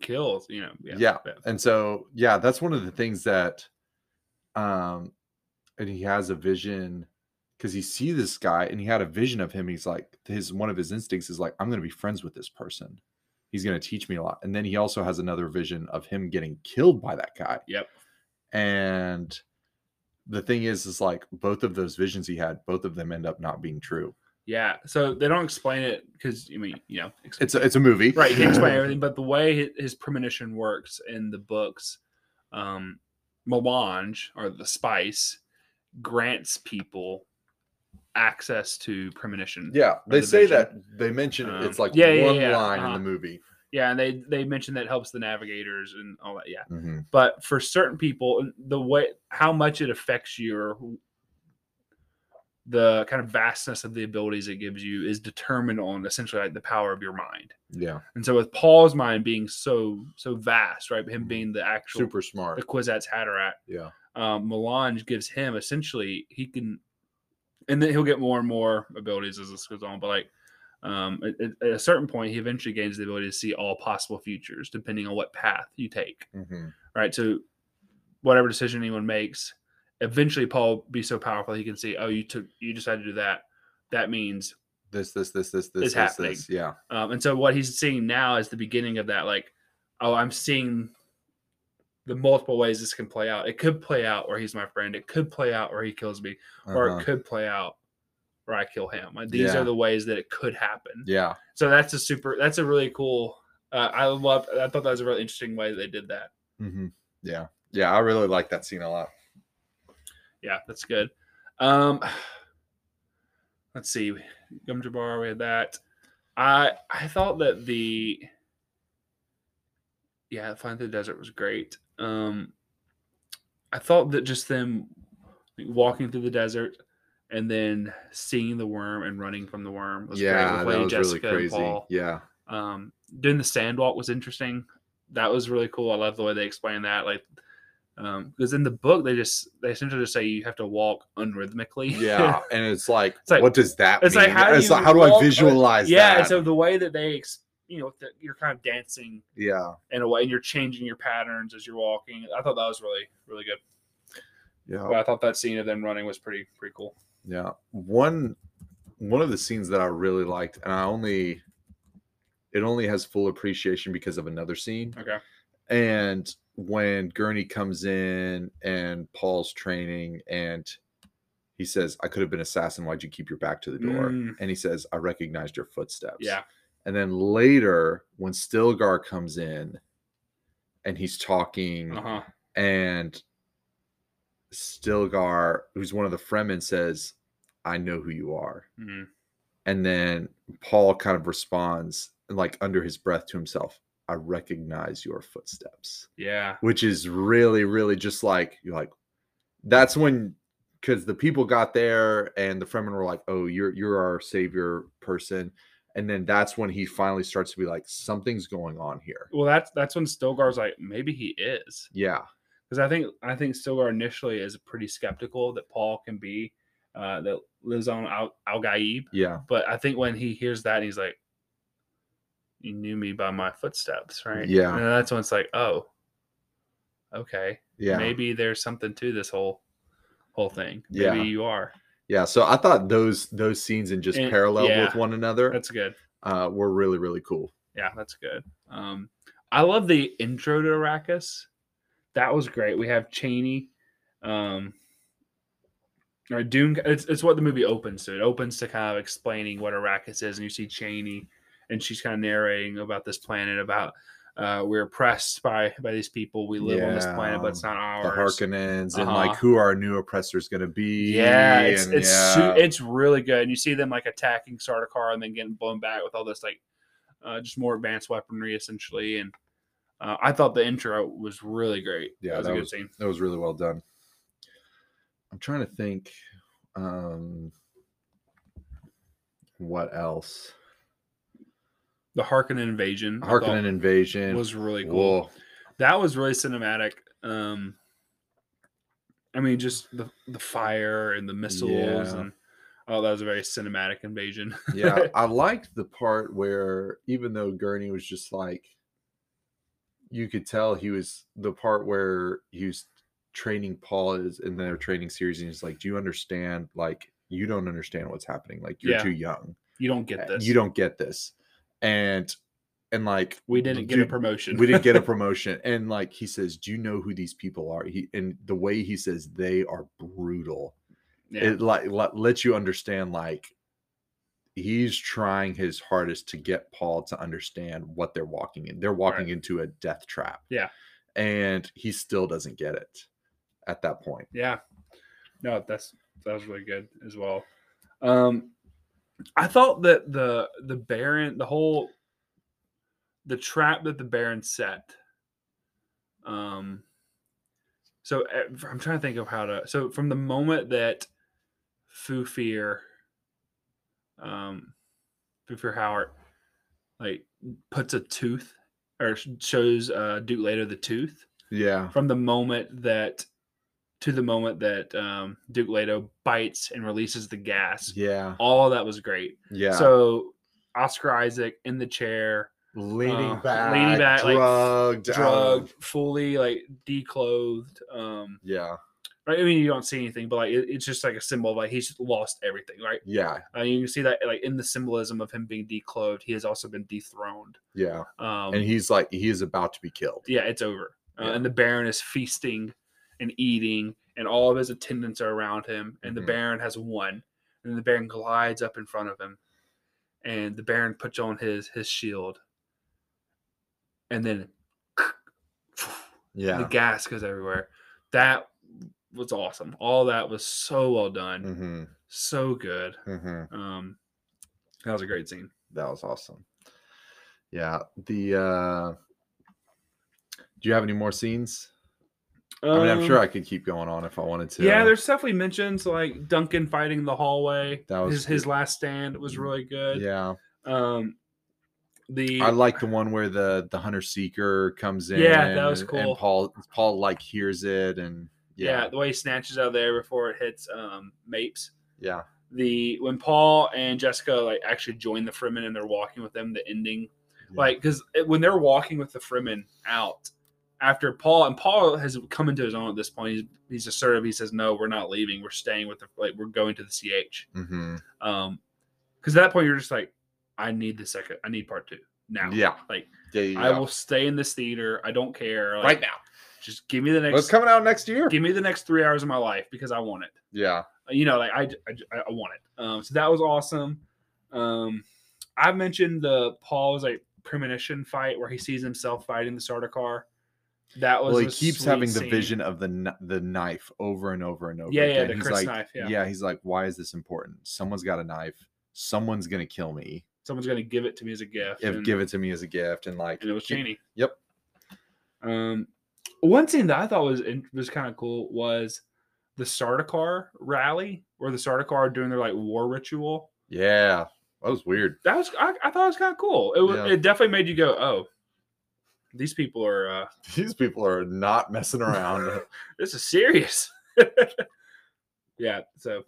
kills. You know, Yeah. and so yeah that's one of the things that um and he has a vision because he see this guy and he had a vision of him he's like his one of his instincts is like i'm going to be friends with this person he's going to teach me a lot and then he also has another vision of him getting killed by that guy Yep. and the thing is, is like both of those visions he had, both of them end up not being true. Yeah. So they don't explain it because I mean, you know, It's a, it's a movie, right. He explain everything, but the way his premonition works in the books, um, melange or the spice grants people access to premonition. Yeah, they the say vision. that they mention Um, it's like yeah, yeah, one yeah, line in uh-huh. the movie. Yeah, and they they mention that helps the navigators and all that. Yeah. Mhm. but for certain people the way how much it affects you or the kind of vastness of the abilities it gives you is determined on essentially like the power of your mind Yeah, and so with paul's mind being so so vast right him being the actual super smart, the. Kwisatz Haderach, Yeah, um, Melange gives him essentially he can, and then he'll get more and more abilities as this goes on. But like, um, at, at- a certain point, he eventually gains the ability to see all possible futures depending on what path you take. hmm Right, so whatever decision anyone makes, eventually Paul will be so powerful he can see, oh, you took, you decided to do that. That means this, this, this, this, this, this, happening. this. Yeah, um, and so what he's seeing now is the beginning of that, like, oh, I'm seeing the multiple ways this can play out. It could play out where he's my friend. It could play out where he kills me, or uh-huh. it could play out where I kill him. These Yeah. are the ways that it could happen. yeah, So that's a super. That's a really cool. Uh, I love. I thought that was a really interesting way they did that. hmm yeah, yeah. I really like that scene a lot. Yeah, that's good. Um, let's see, Gom Jabbar, we had that. I I thought that the yeah, Flying Through the Desert was great. Um, I thought that just them walking through the desert and then seeing the worm and running from the worm was yeah, great. that was Jessica really crazy. Paul. Yeah, Um, doing the sandwalk was interesting. That was really cool. I love the way they explain that. Like, because in the book they just they essentially just say you have to walk unrhythmically. yeah, and it's like, It's like- what does that it's mean? like, how do it's like, how do I walk- visualize yeah. So the way that they, you know, that you're kind of dancing yeah, in a way, and you're changing your patterns as you're walking. I thought that was really really good. yeah. But I thought that scene of them running was pretty pretty cool. Yeah. One one of the scenes that I really liked, and I only it only has full appreciation because of another scene. Okay. And when Gurney comes in and Paul's training and he says, I could have been assassin, why'd you keep your back to the door? Mm. And he says, I recognized your footsteps. Yeah. And then later, when Stilgar comes in and he's talking Uh huh. and Stilgar, who's one of the Fremen, says, I know who you are. mm And then Paul kind of responds, like under his breath to himself, I recognize your footsteps, Yeah. which is really, really just like, you're like, that's when, because the people got there and the Fremen were like, oh, you're, you're our savior person. And then that's when he finally starts to be like, something's going on here. Well, that's that's when Stilgar's like maybe he is. Yeah. Because I think I think Stilgar initially is pretty skeptical that Paul can be uh, that Lisan Al, Al Gaib, Yeah. but I think when he hears that, he's like, "You knew me by my footsteps, right?" Yeah. and that's when it's like, "Oh, okay, Yeah. maybe there's something to this whole whole thing. Maybe Yeah. you are." Yeah. So I thought those, those scenes in just And- parallel yeah, with one another That's good. uh, were really, really cool. Yeah, that's good. Um, I love the intro to Arrakis. That was great. We have Chani. Um, or Dune. It's, it's what the movie opens to. It opens to kind of explaining what Arrakis is, and you see Chani, and she's kind of narrating about this planet, about uh, we're oppressed by by these people. We live on this planet, but it's not the ours. Harkonnens and Uh-huh. like who our new oppressors going to be. Yeah, it's and it's yeah. su- it's really good. And you see them like attacking Sardaukar and then getting blown back with all this like uh, just more advanced weaponry essentially. And uh, I thought the intro was really great. Yeah, that was that a good was- scene. that was really well done. I'm trying to think um what else. The Harkonnen invasion Harkonnen invasion was really cool. Whoa. That was really cinematic. Um, I mean, just the the fire and the missiles Yeah. and oh, that was a very cinematic invasion. yeah, I liked the part where even though Gurney was just like, you could tell he was the part where he was training Paul is in their training series, and he's like, "Do you understand? Like, you don't understand what's happening. Like, you're Yeah. too young. you don't get Uh, this. You don't get this." And and like We didn't get a promotion. we didn't get a promotion and like he says do you know who these people are he and the way he says they are brutal yeah. it like let, lets you understand like he's trying his hardest to get paul to understand what they're walking in they're walking Right. into a death trap Yeah. and he still doesn't get it at that point Yeah. No, that's that was really good as well. Um I thought that the the Baron, the whole the trap that the Baron set. Um so eh, I'm trying to think of how to so from the moment that Thufir um Thufir Hawat like puts a tooth or shows uh Duke Leto the tooth yeah from the moment that to the moment that um, Duke Leto bites and releases the gas. yeah All that was great. yeah So Oscar Isaac in the chair, leaning uh, back leaning back, like, drugged out drugged, fully like declothed. Um, yeah right? I mean, you don't see anything, but like it, it's just like a symbol of like he's lost everything, right? yeah Uh, you can see that like in the symbolism of him being declothed, he has also been dethroned. yeah Um, and he's like he is about to be killed yeah, it's over. Uh, And the Baron is feasting and eating, and all of his attendants are around him, and Mhm. the Baron has won. And the Baron glides up in front of him, and the Baron puts on his his shield, and then yeah, the gas goes everywhere. That was awesome. All that was so well done, hmm so good. hmm Um, that was a great scene. that was awesome yeah the uh do you have any more scenes i mean i'm sure Um, i could keep going on if i wanted to Yeah, there's stuff definitely mentions like Duncan fighting the hallway. That was his his last stand was really good. yeah Um, the i like the one where the the hunter seeker comes in Yeah, that was cool. and paul paul like hears it and yeah. yeah the way he snatches out of there before it hits um Mapes. yeah The when Paul and Jessica like actually join the Fremen and they're walking with them, the ending Yeah. like because when they're walking with the Fremen out after Paul and Paul has come into his own at this point. He's he's assertive. He says, "No, we're not leaving. We're staying with the like we're going to the Sietch." hmm Um, because at that point you're just like, I need the second. I need part two now. yeah like yeah, yeah. I will stay in this theater. I don't care. Like, right now just give me the next. what's coming out next year Give me the next three hours of my life because I want it. yeah You know, like I, I, I want it. Um, so that was awesome. Um, I mentioned the Paul's like premonition fight where he sees himself fighting the Sardaukar. That was well he keeps having the scene. vision of the the knife over and over and over Yeah, yeah, the he's Chris like knife. Yeah. yeah, he's like why is this important someone's got a knife someone's gonna kill me someone's gonna give it to me as a gift. if and- give it to me as a gift and like and it was Chani. Yep. Um, one scene that I thought was was kind of cool was the Sardaukar rally, where the Sardaukar doing their like war ritual. yeah that was weird That was I, I thought it was kind of cool. It was, Yeah. it definitely made you go, oh, these people are uh, these people are not messing around this is serious. yeah, so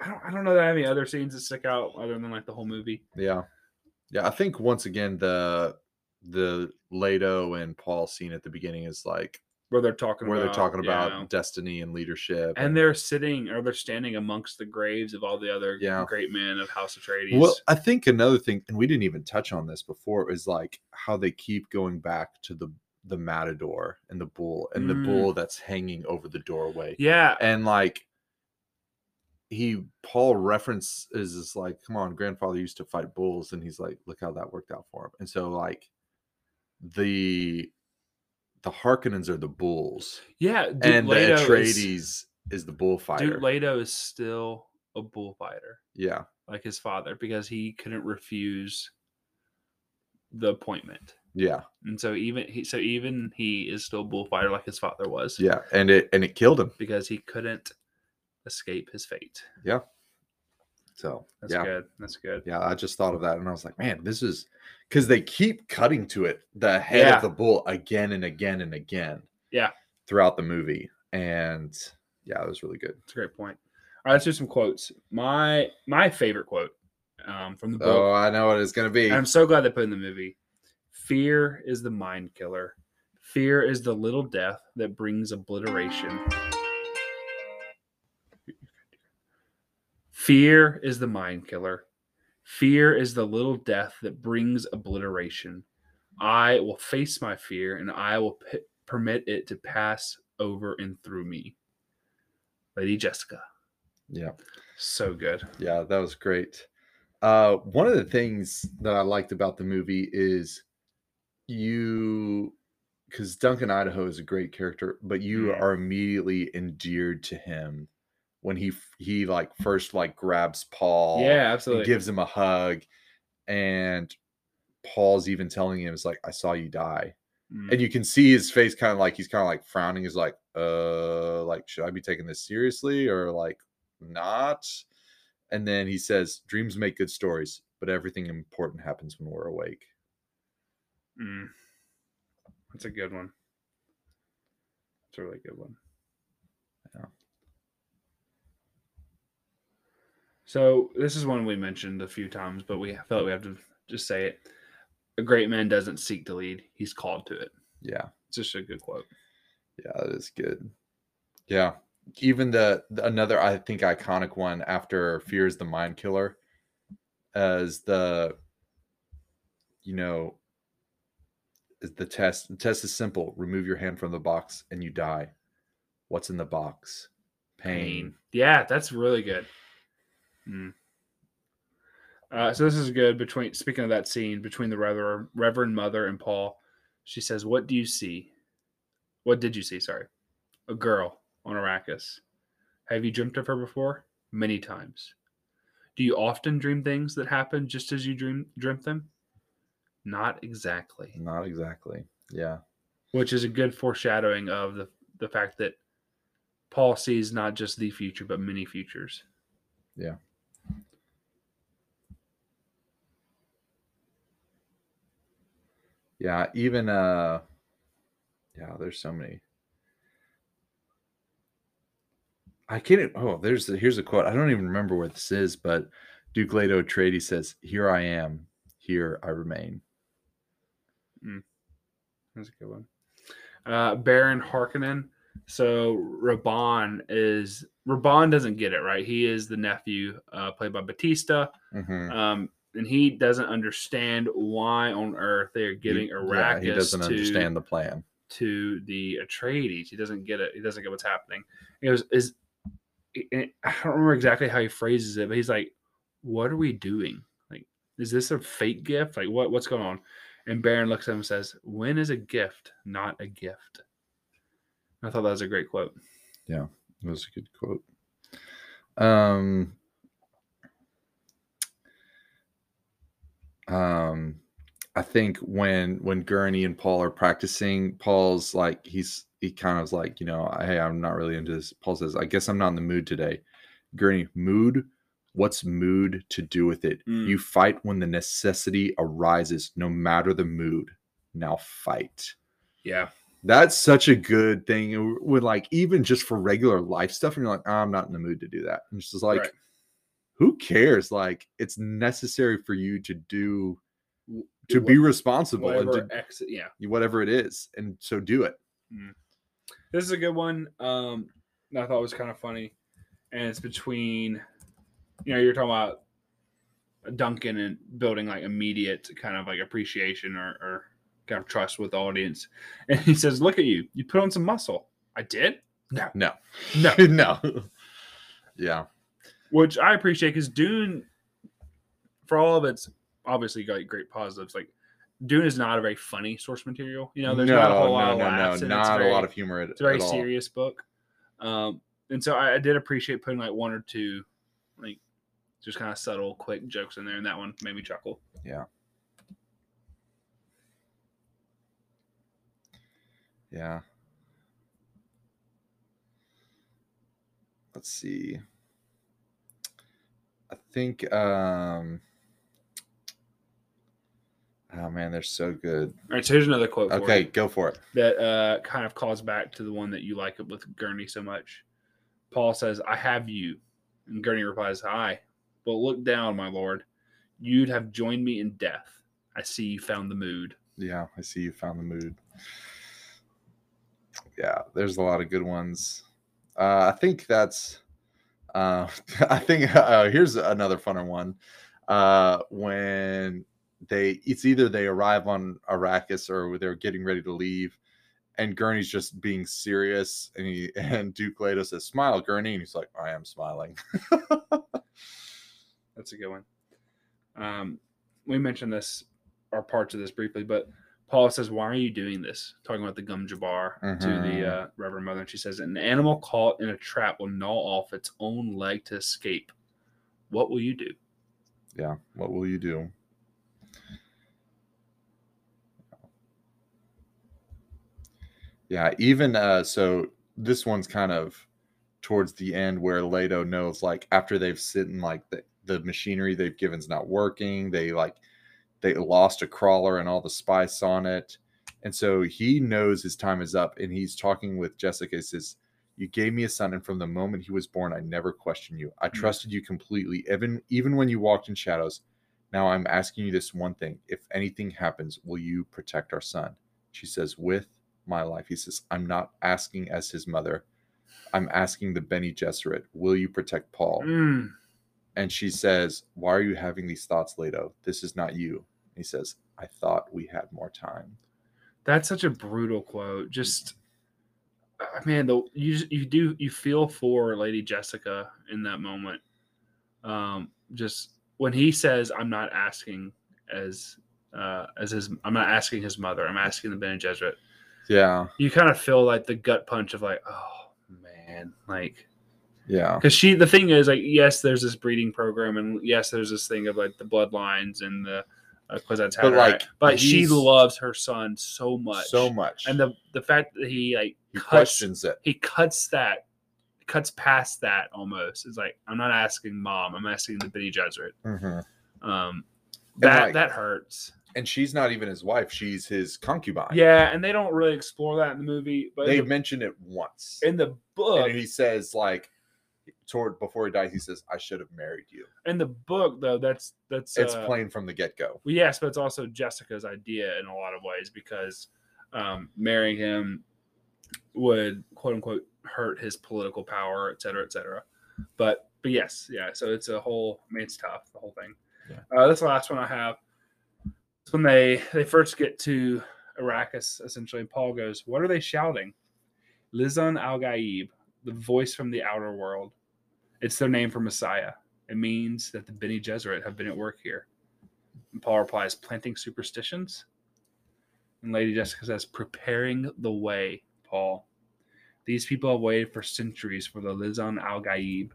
I don't I don't know that I have any other scenes that stick out other than like the whole movie. yeah yeah i think once again the the Leto and Paul scene at the beginning is like Where they're talking where about they're talking about know, destiny and leadership and they're sitting or they're standing amongst the graves of all the other Yeah. great men of House Atreides. Well, I think another thing, and we didn't even touch on this before, is like how they keep going back to the the matador and the bull and the Mm. bull that's hanging over the doorway. yeah, And like he Paul references is like, come on, grandfather used to fight bulls, and he's like, look how that worked out for him. And so like the the Harkonnens are the bulls, yeah. Duke and Leto the is, Atreides is, the bullfighter. Duke Leto is still a bullfighter, yeah, like his father, because he couldn't refuse the appointment, yeah, and so even he, so even he is still a bullfighter, like his father was, yeah, and it and it killed him. because he couldn't escape his fate. So That's yeah, good. That's good. yeah, I just thought of that, and I was like, man, this is because they keep cutting to it, the head Yeah. of the bull again and again and again. Yeah. throughout the movie, and yeah, it was really good. That's a great point. All right, let's do some quotes. My my favorite quote um, from the book. Oh, I know what it's gonna be. I'm so glad they put it in the movie. Fear is the mind killer. Fear is the little death that brings obliteration. Fear is the mind killer. Fear is the little death that brings obliteration. I will face my fear and I will p- permit it to pass over and through me. Lady Jessica. Yeah. So good. Yeah, that was great. Uh, one of the things that I liked about the movie is you, because Duncan Idaho is a great character, but you Mm. are immediately endeared to him when he he like first like grabs Paul, yeah, absolutely. gives him a hug, and Paul's even telling him, "It's like I saw you die," Mm. and you can see his face kind of like he's kind of like frowning. He's like, "Uh, like should I be taking this seriously or like not?" And then he says, "Dreams make good stories, but everything important happens when we're awake." Mm. That's a good one. It's a really good one. So this is one we mentioned a few times, but we felt we have to just say it. A great man doesn't seek to lead; he's called to it. Yeah, It's just a good quote. yeah, that is good. Yeah, even the, the another I think iconic one after "Fear is the Mind Killer," as the you know is the test. The test is simple: remove your hand from the box and you die. What's in the box? Pain. Yeah, that's really good. Mm. Uh, so this is good between speaking of that scene between the Reverend, Reverend Mother and Paul. She says, "What do you see? What did you see? Sorry, a girl on Arrakis. Have you dreamt of her before? Many times. Do you often dream things that happen just as you dream dreamt them? Not exactly. Not exactly. Yeah. Which is a good foreshadowing of the the fact that Paul sees not just the future but many futures. Yeah. Yeah, even uh yeah, there's so many. I can't oh, there's here's a quote. I don't even remember where this is, but Duke Leto Atreides says, Here I am, here I remain. That's a good one. Uh, Baron Harkonnen. So Rabban is Rabban doesn't get it right. He is the nephew, uh, played by Bautista, Mhm. um, and he doesn't understand why on earth they are giving He- Arrakis he doesn't to, understand the plan. to the Atreides. He doesn't get it. He doesn't get what's happening. It was is I don't remember exactly how he phrases it, but he's like, "What are we doing? Like, is this a fake gift? Like, what what's going on?" And Baron looks at him and says, "When is a gift not a gift?" I thought that was a great quote. Yeah, that was a good quote. Um, um, I think when when Gurney and Paul are practicing, Paul's like he's he kind of like you know hey I'm not really into this. Paul says I guess I'm not in the mood today. Gurney mood. What's mood to do with it? Mm. You fight when the necessity arises, no matter the mood. Now fight Yeah, that's such a good thing with like even just for regular life stuff and you're like "Oh, i'm not in the mood to do that and it's just like Right. Who cares? Like it's necessary for you to do to be responsible and exit. Yeah, to whatever it is and so do it. This is a good one. Um, I thought was kind of funny, and it's between, you know, you're talking about Duncan and building like immediate kind of like appreciation or, or kind of trust with the audience, and he says, "Look at you, you put on some muscle." I did, no. No. No, no. Yeah which I appreciate because Dune, for all of its obviously got great positives, like Dune is not a very funny source material. You know, there's not a whole lot of laughs, and it's not very- a lot of humor at, it's a very at all. serious book um and so I, I did appreciate putting like one or two like just kind of subtle quick jokes in there and that one made me chuckle Yeah. Yeah. Let's see. I think um Oh man, they're so good. all right so here's another quote Okay, you go for it. that uh kind of calls back to the one that you like with gurney so much paul says i have you and gurney replies hi but look down my lord you'd have joined me in death i see you found the mood Yeah, I see you found the mood. Yeah, there's a lot of good ones. Uh, I think that's. Uh, I think uh, here's another funner one. Uh, when they it's either they arrive on Arrakis or they're getting ready to leave, and Gurney's just being serious, and he and Duke Leto says, "Smile, Gurney," and he's like, "I am smiling." That's a good one. Um, we mentioned this or parts of this briefly, but Paul says, "Why are you doing this?" Talking about the gom jabbar to Mhm. the uh, Reverend Mother, and she says, "An animal caught in a trap will gnaw off its own leg to escape. What will you do?" yeah, what will you do? Yeah, even uh so this one's kind of towards the end where Leto knows like after they've sitting like the, the machinery they've given's not working, they like they lost a crawler and all the spice on it. And so he knows his time is up and he's talking with Jessica. He says, You gave me a son, and from the moment he was born, I never questioned you. I Mm. trusted you completely, even even when you walked in shadows. Now I'm asking you this one thing. If anything happens, will you protect our son? She says, With my life. He says, I'm not asking as his mother. I'm asking the Bene Gesserit, will you protect Paul? Mm. And she says, Why are you having these thoughts, Leto? This is not you. He says, I thought we had more time. That's such a brutal quote. Just uh, man, the you you do you feel for Lady Jessica in that moment. Um, just when he says, "I'm not asking as uh, as his, I'm not asking his mother. I'm asking the Bene Gesserit." Yeah. You kind of feel like the gut punch of like, oh man, like Yeah. because she the thing is like yes there's this breeding program and yes there's this thing of like the bloodlines and the because that's how But, like, but she loves her son so much So much. and the the fact that he like he cuts questions it. he cuts that cuts past that almost it's like i'm not asking mom i'm asking the Bene Gesserit Mhm. um that like- that hurts And she's not even his wife. She's his concubine. yeah and they don't really explore that in the movie but They the, mention it once. in the book and he says, like, toward before he dies, he says, I should have married you. in the book though that's that's It's uh, plain from the get go. Well, yes, but it's also Jessica's idea in a lot of ways because um, marrying him would quote unquote hurt his political power, et cetera, et cetera. But but yes, yeah. So it's a whole. I mean, it's tough. The whole thing. Yeah. Uh, this last one I have. It's when they they first get to Arrakis, essentially. Paul goes, "What are they shouting?" Lisan Al Gaib, the voice from the outer world. It's their name for Messiah. It means that the Bene Gesserit have been at work here. And Paul replies, planting superstitions. And Lady Jessica says, preparing the way, Paul. These people have waited for centuries for the Lisan al Gaib.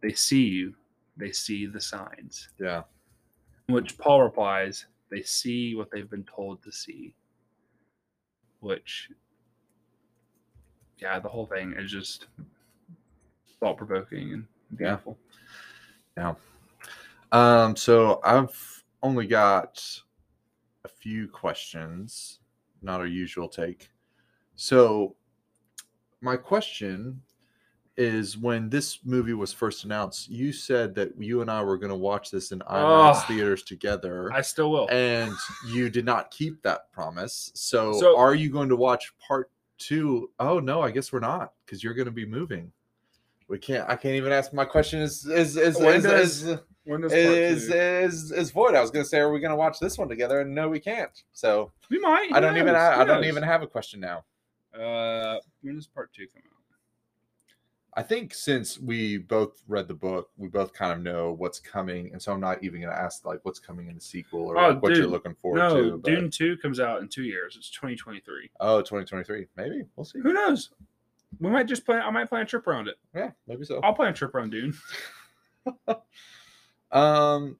They see you, they see the signs. Yeah. In Which Paul replies, they see what they've been told to see. Which, yeah, the whole thing is just thought provoking and beautiful. Yeah. Um, so I've only got a few questions, not our usual take. So my question is when this movie was first announced, you said that you and I were going to watch this in IMAX Oh. theaters together. I still will. and you did not keep that promise. So, So- are you going to watch part two? Oh no, I guess we're not because you're going to be moving. We can't. I can't even ask. My question is is is When is, does- is, does is, is is void. I was to say, are we to watch this one together? And no, we can't. So we might. I don't even. I, I don't even have a question now. Uh, when does part two come out? I think since we both read the book, we both kind of know what's coming, and so I'm not even going to ask like what's coming in the sequel or Oh, like, what you're looking forward No, to. but- Dune two comes out in two years. It's 2023. Oh, 2023. Maybe we'll see. Who knows? We might just plan. I might plan a trip around it. Yeah, maybe so. I'll plan a trip around Dune. Um,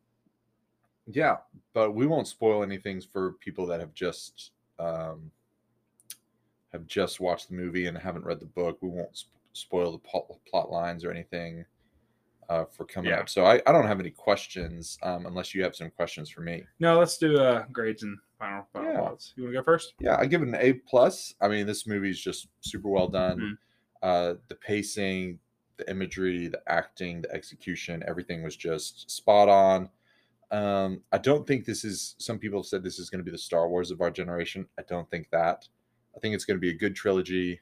yeah, but we won't spoil anything for people that have just um have just watched the movie and haven't read the book. We won't sp- spoil the plot, plot lines or anything uh, for coming Yeah. up. So I, I don't have any questions um, unless you have some questions for me. No, let's do uh, grades and final, final Yeah. thoughts. You want to go first? Yeah, I give it an A plus. I mean, this movie is just super well done. Mhm. Uh, the pacing, the imagery, the acting, the execution, everything was just spot on. Um, I don't think this is. Some people have said this is going to be the Star Wars of our generation. I don't think that. I think it's going to be a good trilogy.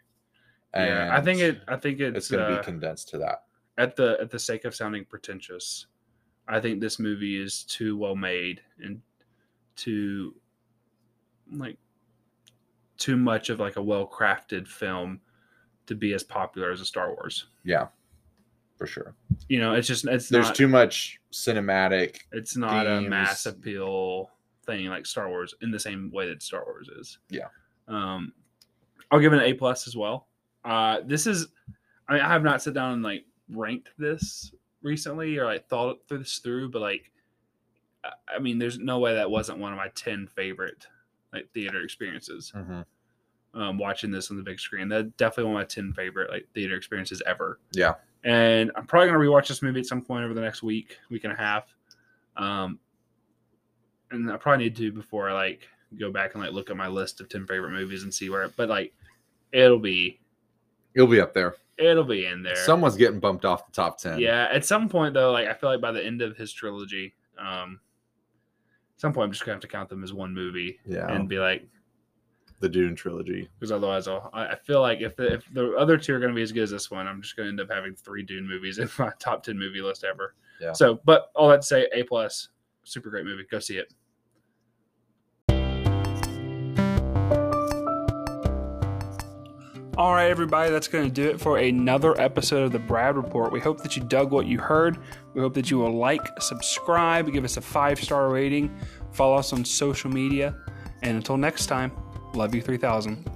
yeah, I think it. I think it's, It's going to uh, be condensed to that. at the at the sake of sounding pretentious. I think this movie is too well made and too like too much of like a well crafted film to be as popular as a Star Wars. Yeah, for sure. You know, it's just it's There's not too much cinematic. it's not a mass appeal thing like Star Wars in the same way that Star Wars is. Yeah. Um, I'll give it an A plus as well. Uh, this is, I mean, I have not sat down and like ranked this recently or like thought this through, but like, I- I mean, there's no way that wasn't one of my ten favorite like theater experiences. Mhm. Um, watching this on the big screen, that definitely one of my ten favorite like theater experiences ever. Yeah. And I'm probably gonna rewatch this movie at some point over the next week, week and a half. Um, and I probably need to before I like go back and like look at my list of ten favorite movies and see where. But like, it'll be It'll be up there. it'll be in there. Someone's getting bumped off the top ten. yeah, at some point though, like I feel like by the end of his trilogy, um, some point I'm just gonna have to count them as one movie Yeah. and be like, the Dune trilogy. because otherwise I'll, I feel like if the, if the other two are going to be as good as this one, I'm just going to end up having three Dune movies in my top ten movie list ever. Yeah. So, but all that to say, A plus, super great movie. Go see it. All right, everybody, that's going to do it for another episode of the Brad Report. We hope that you dug what you heard. We hope that you will like, subscribe, give us a five star rating, follow us on social media, and until next time, love you 3000.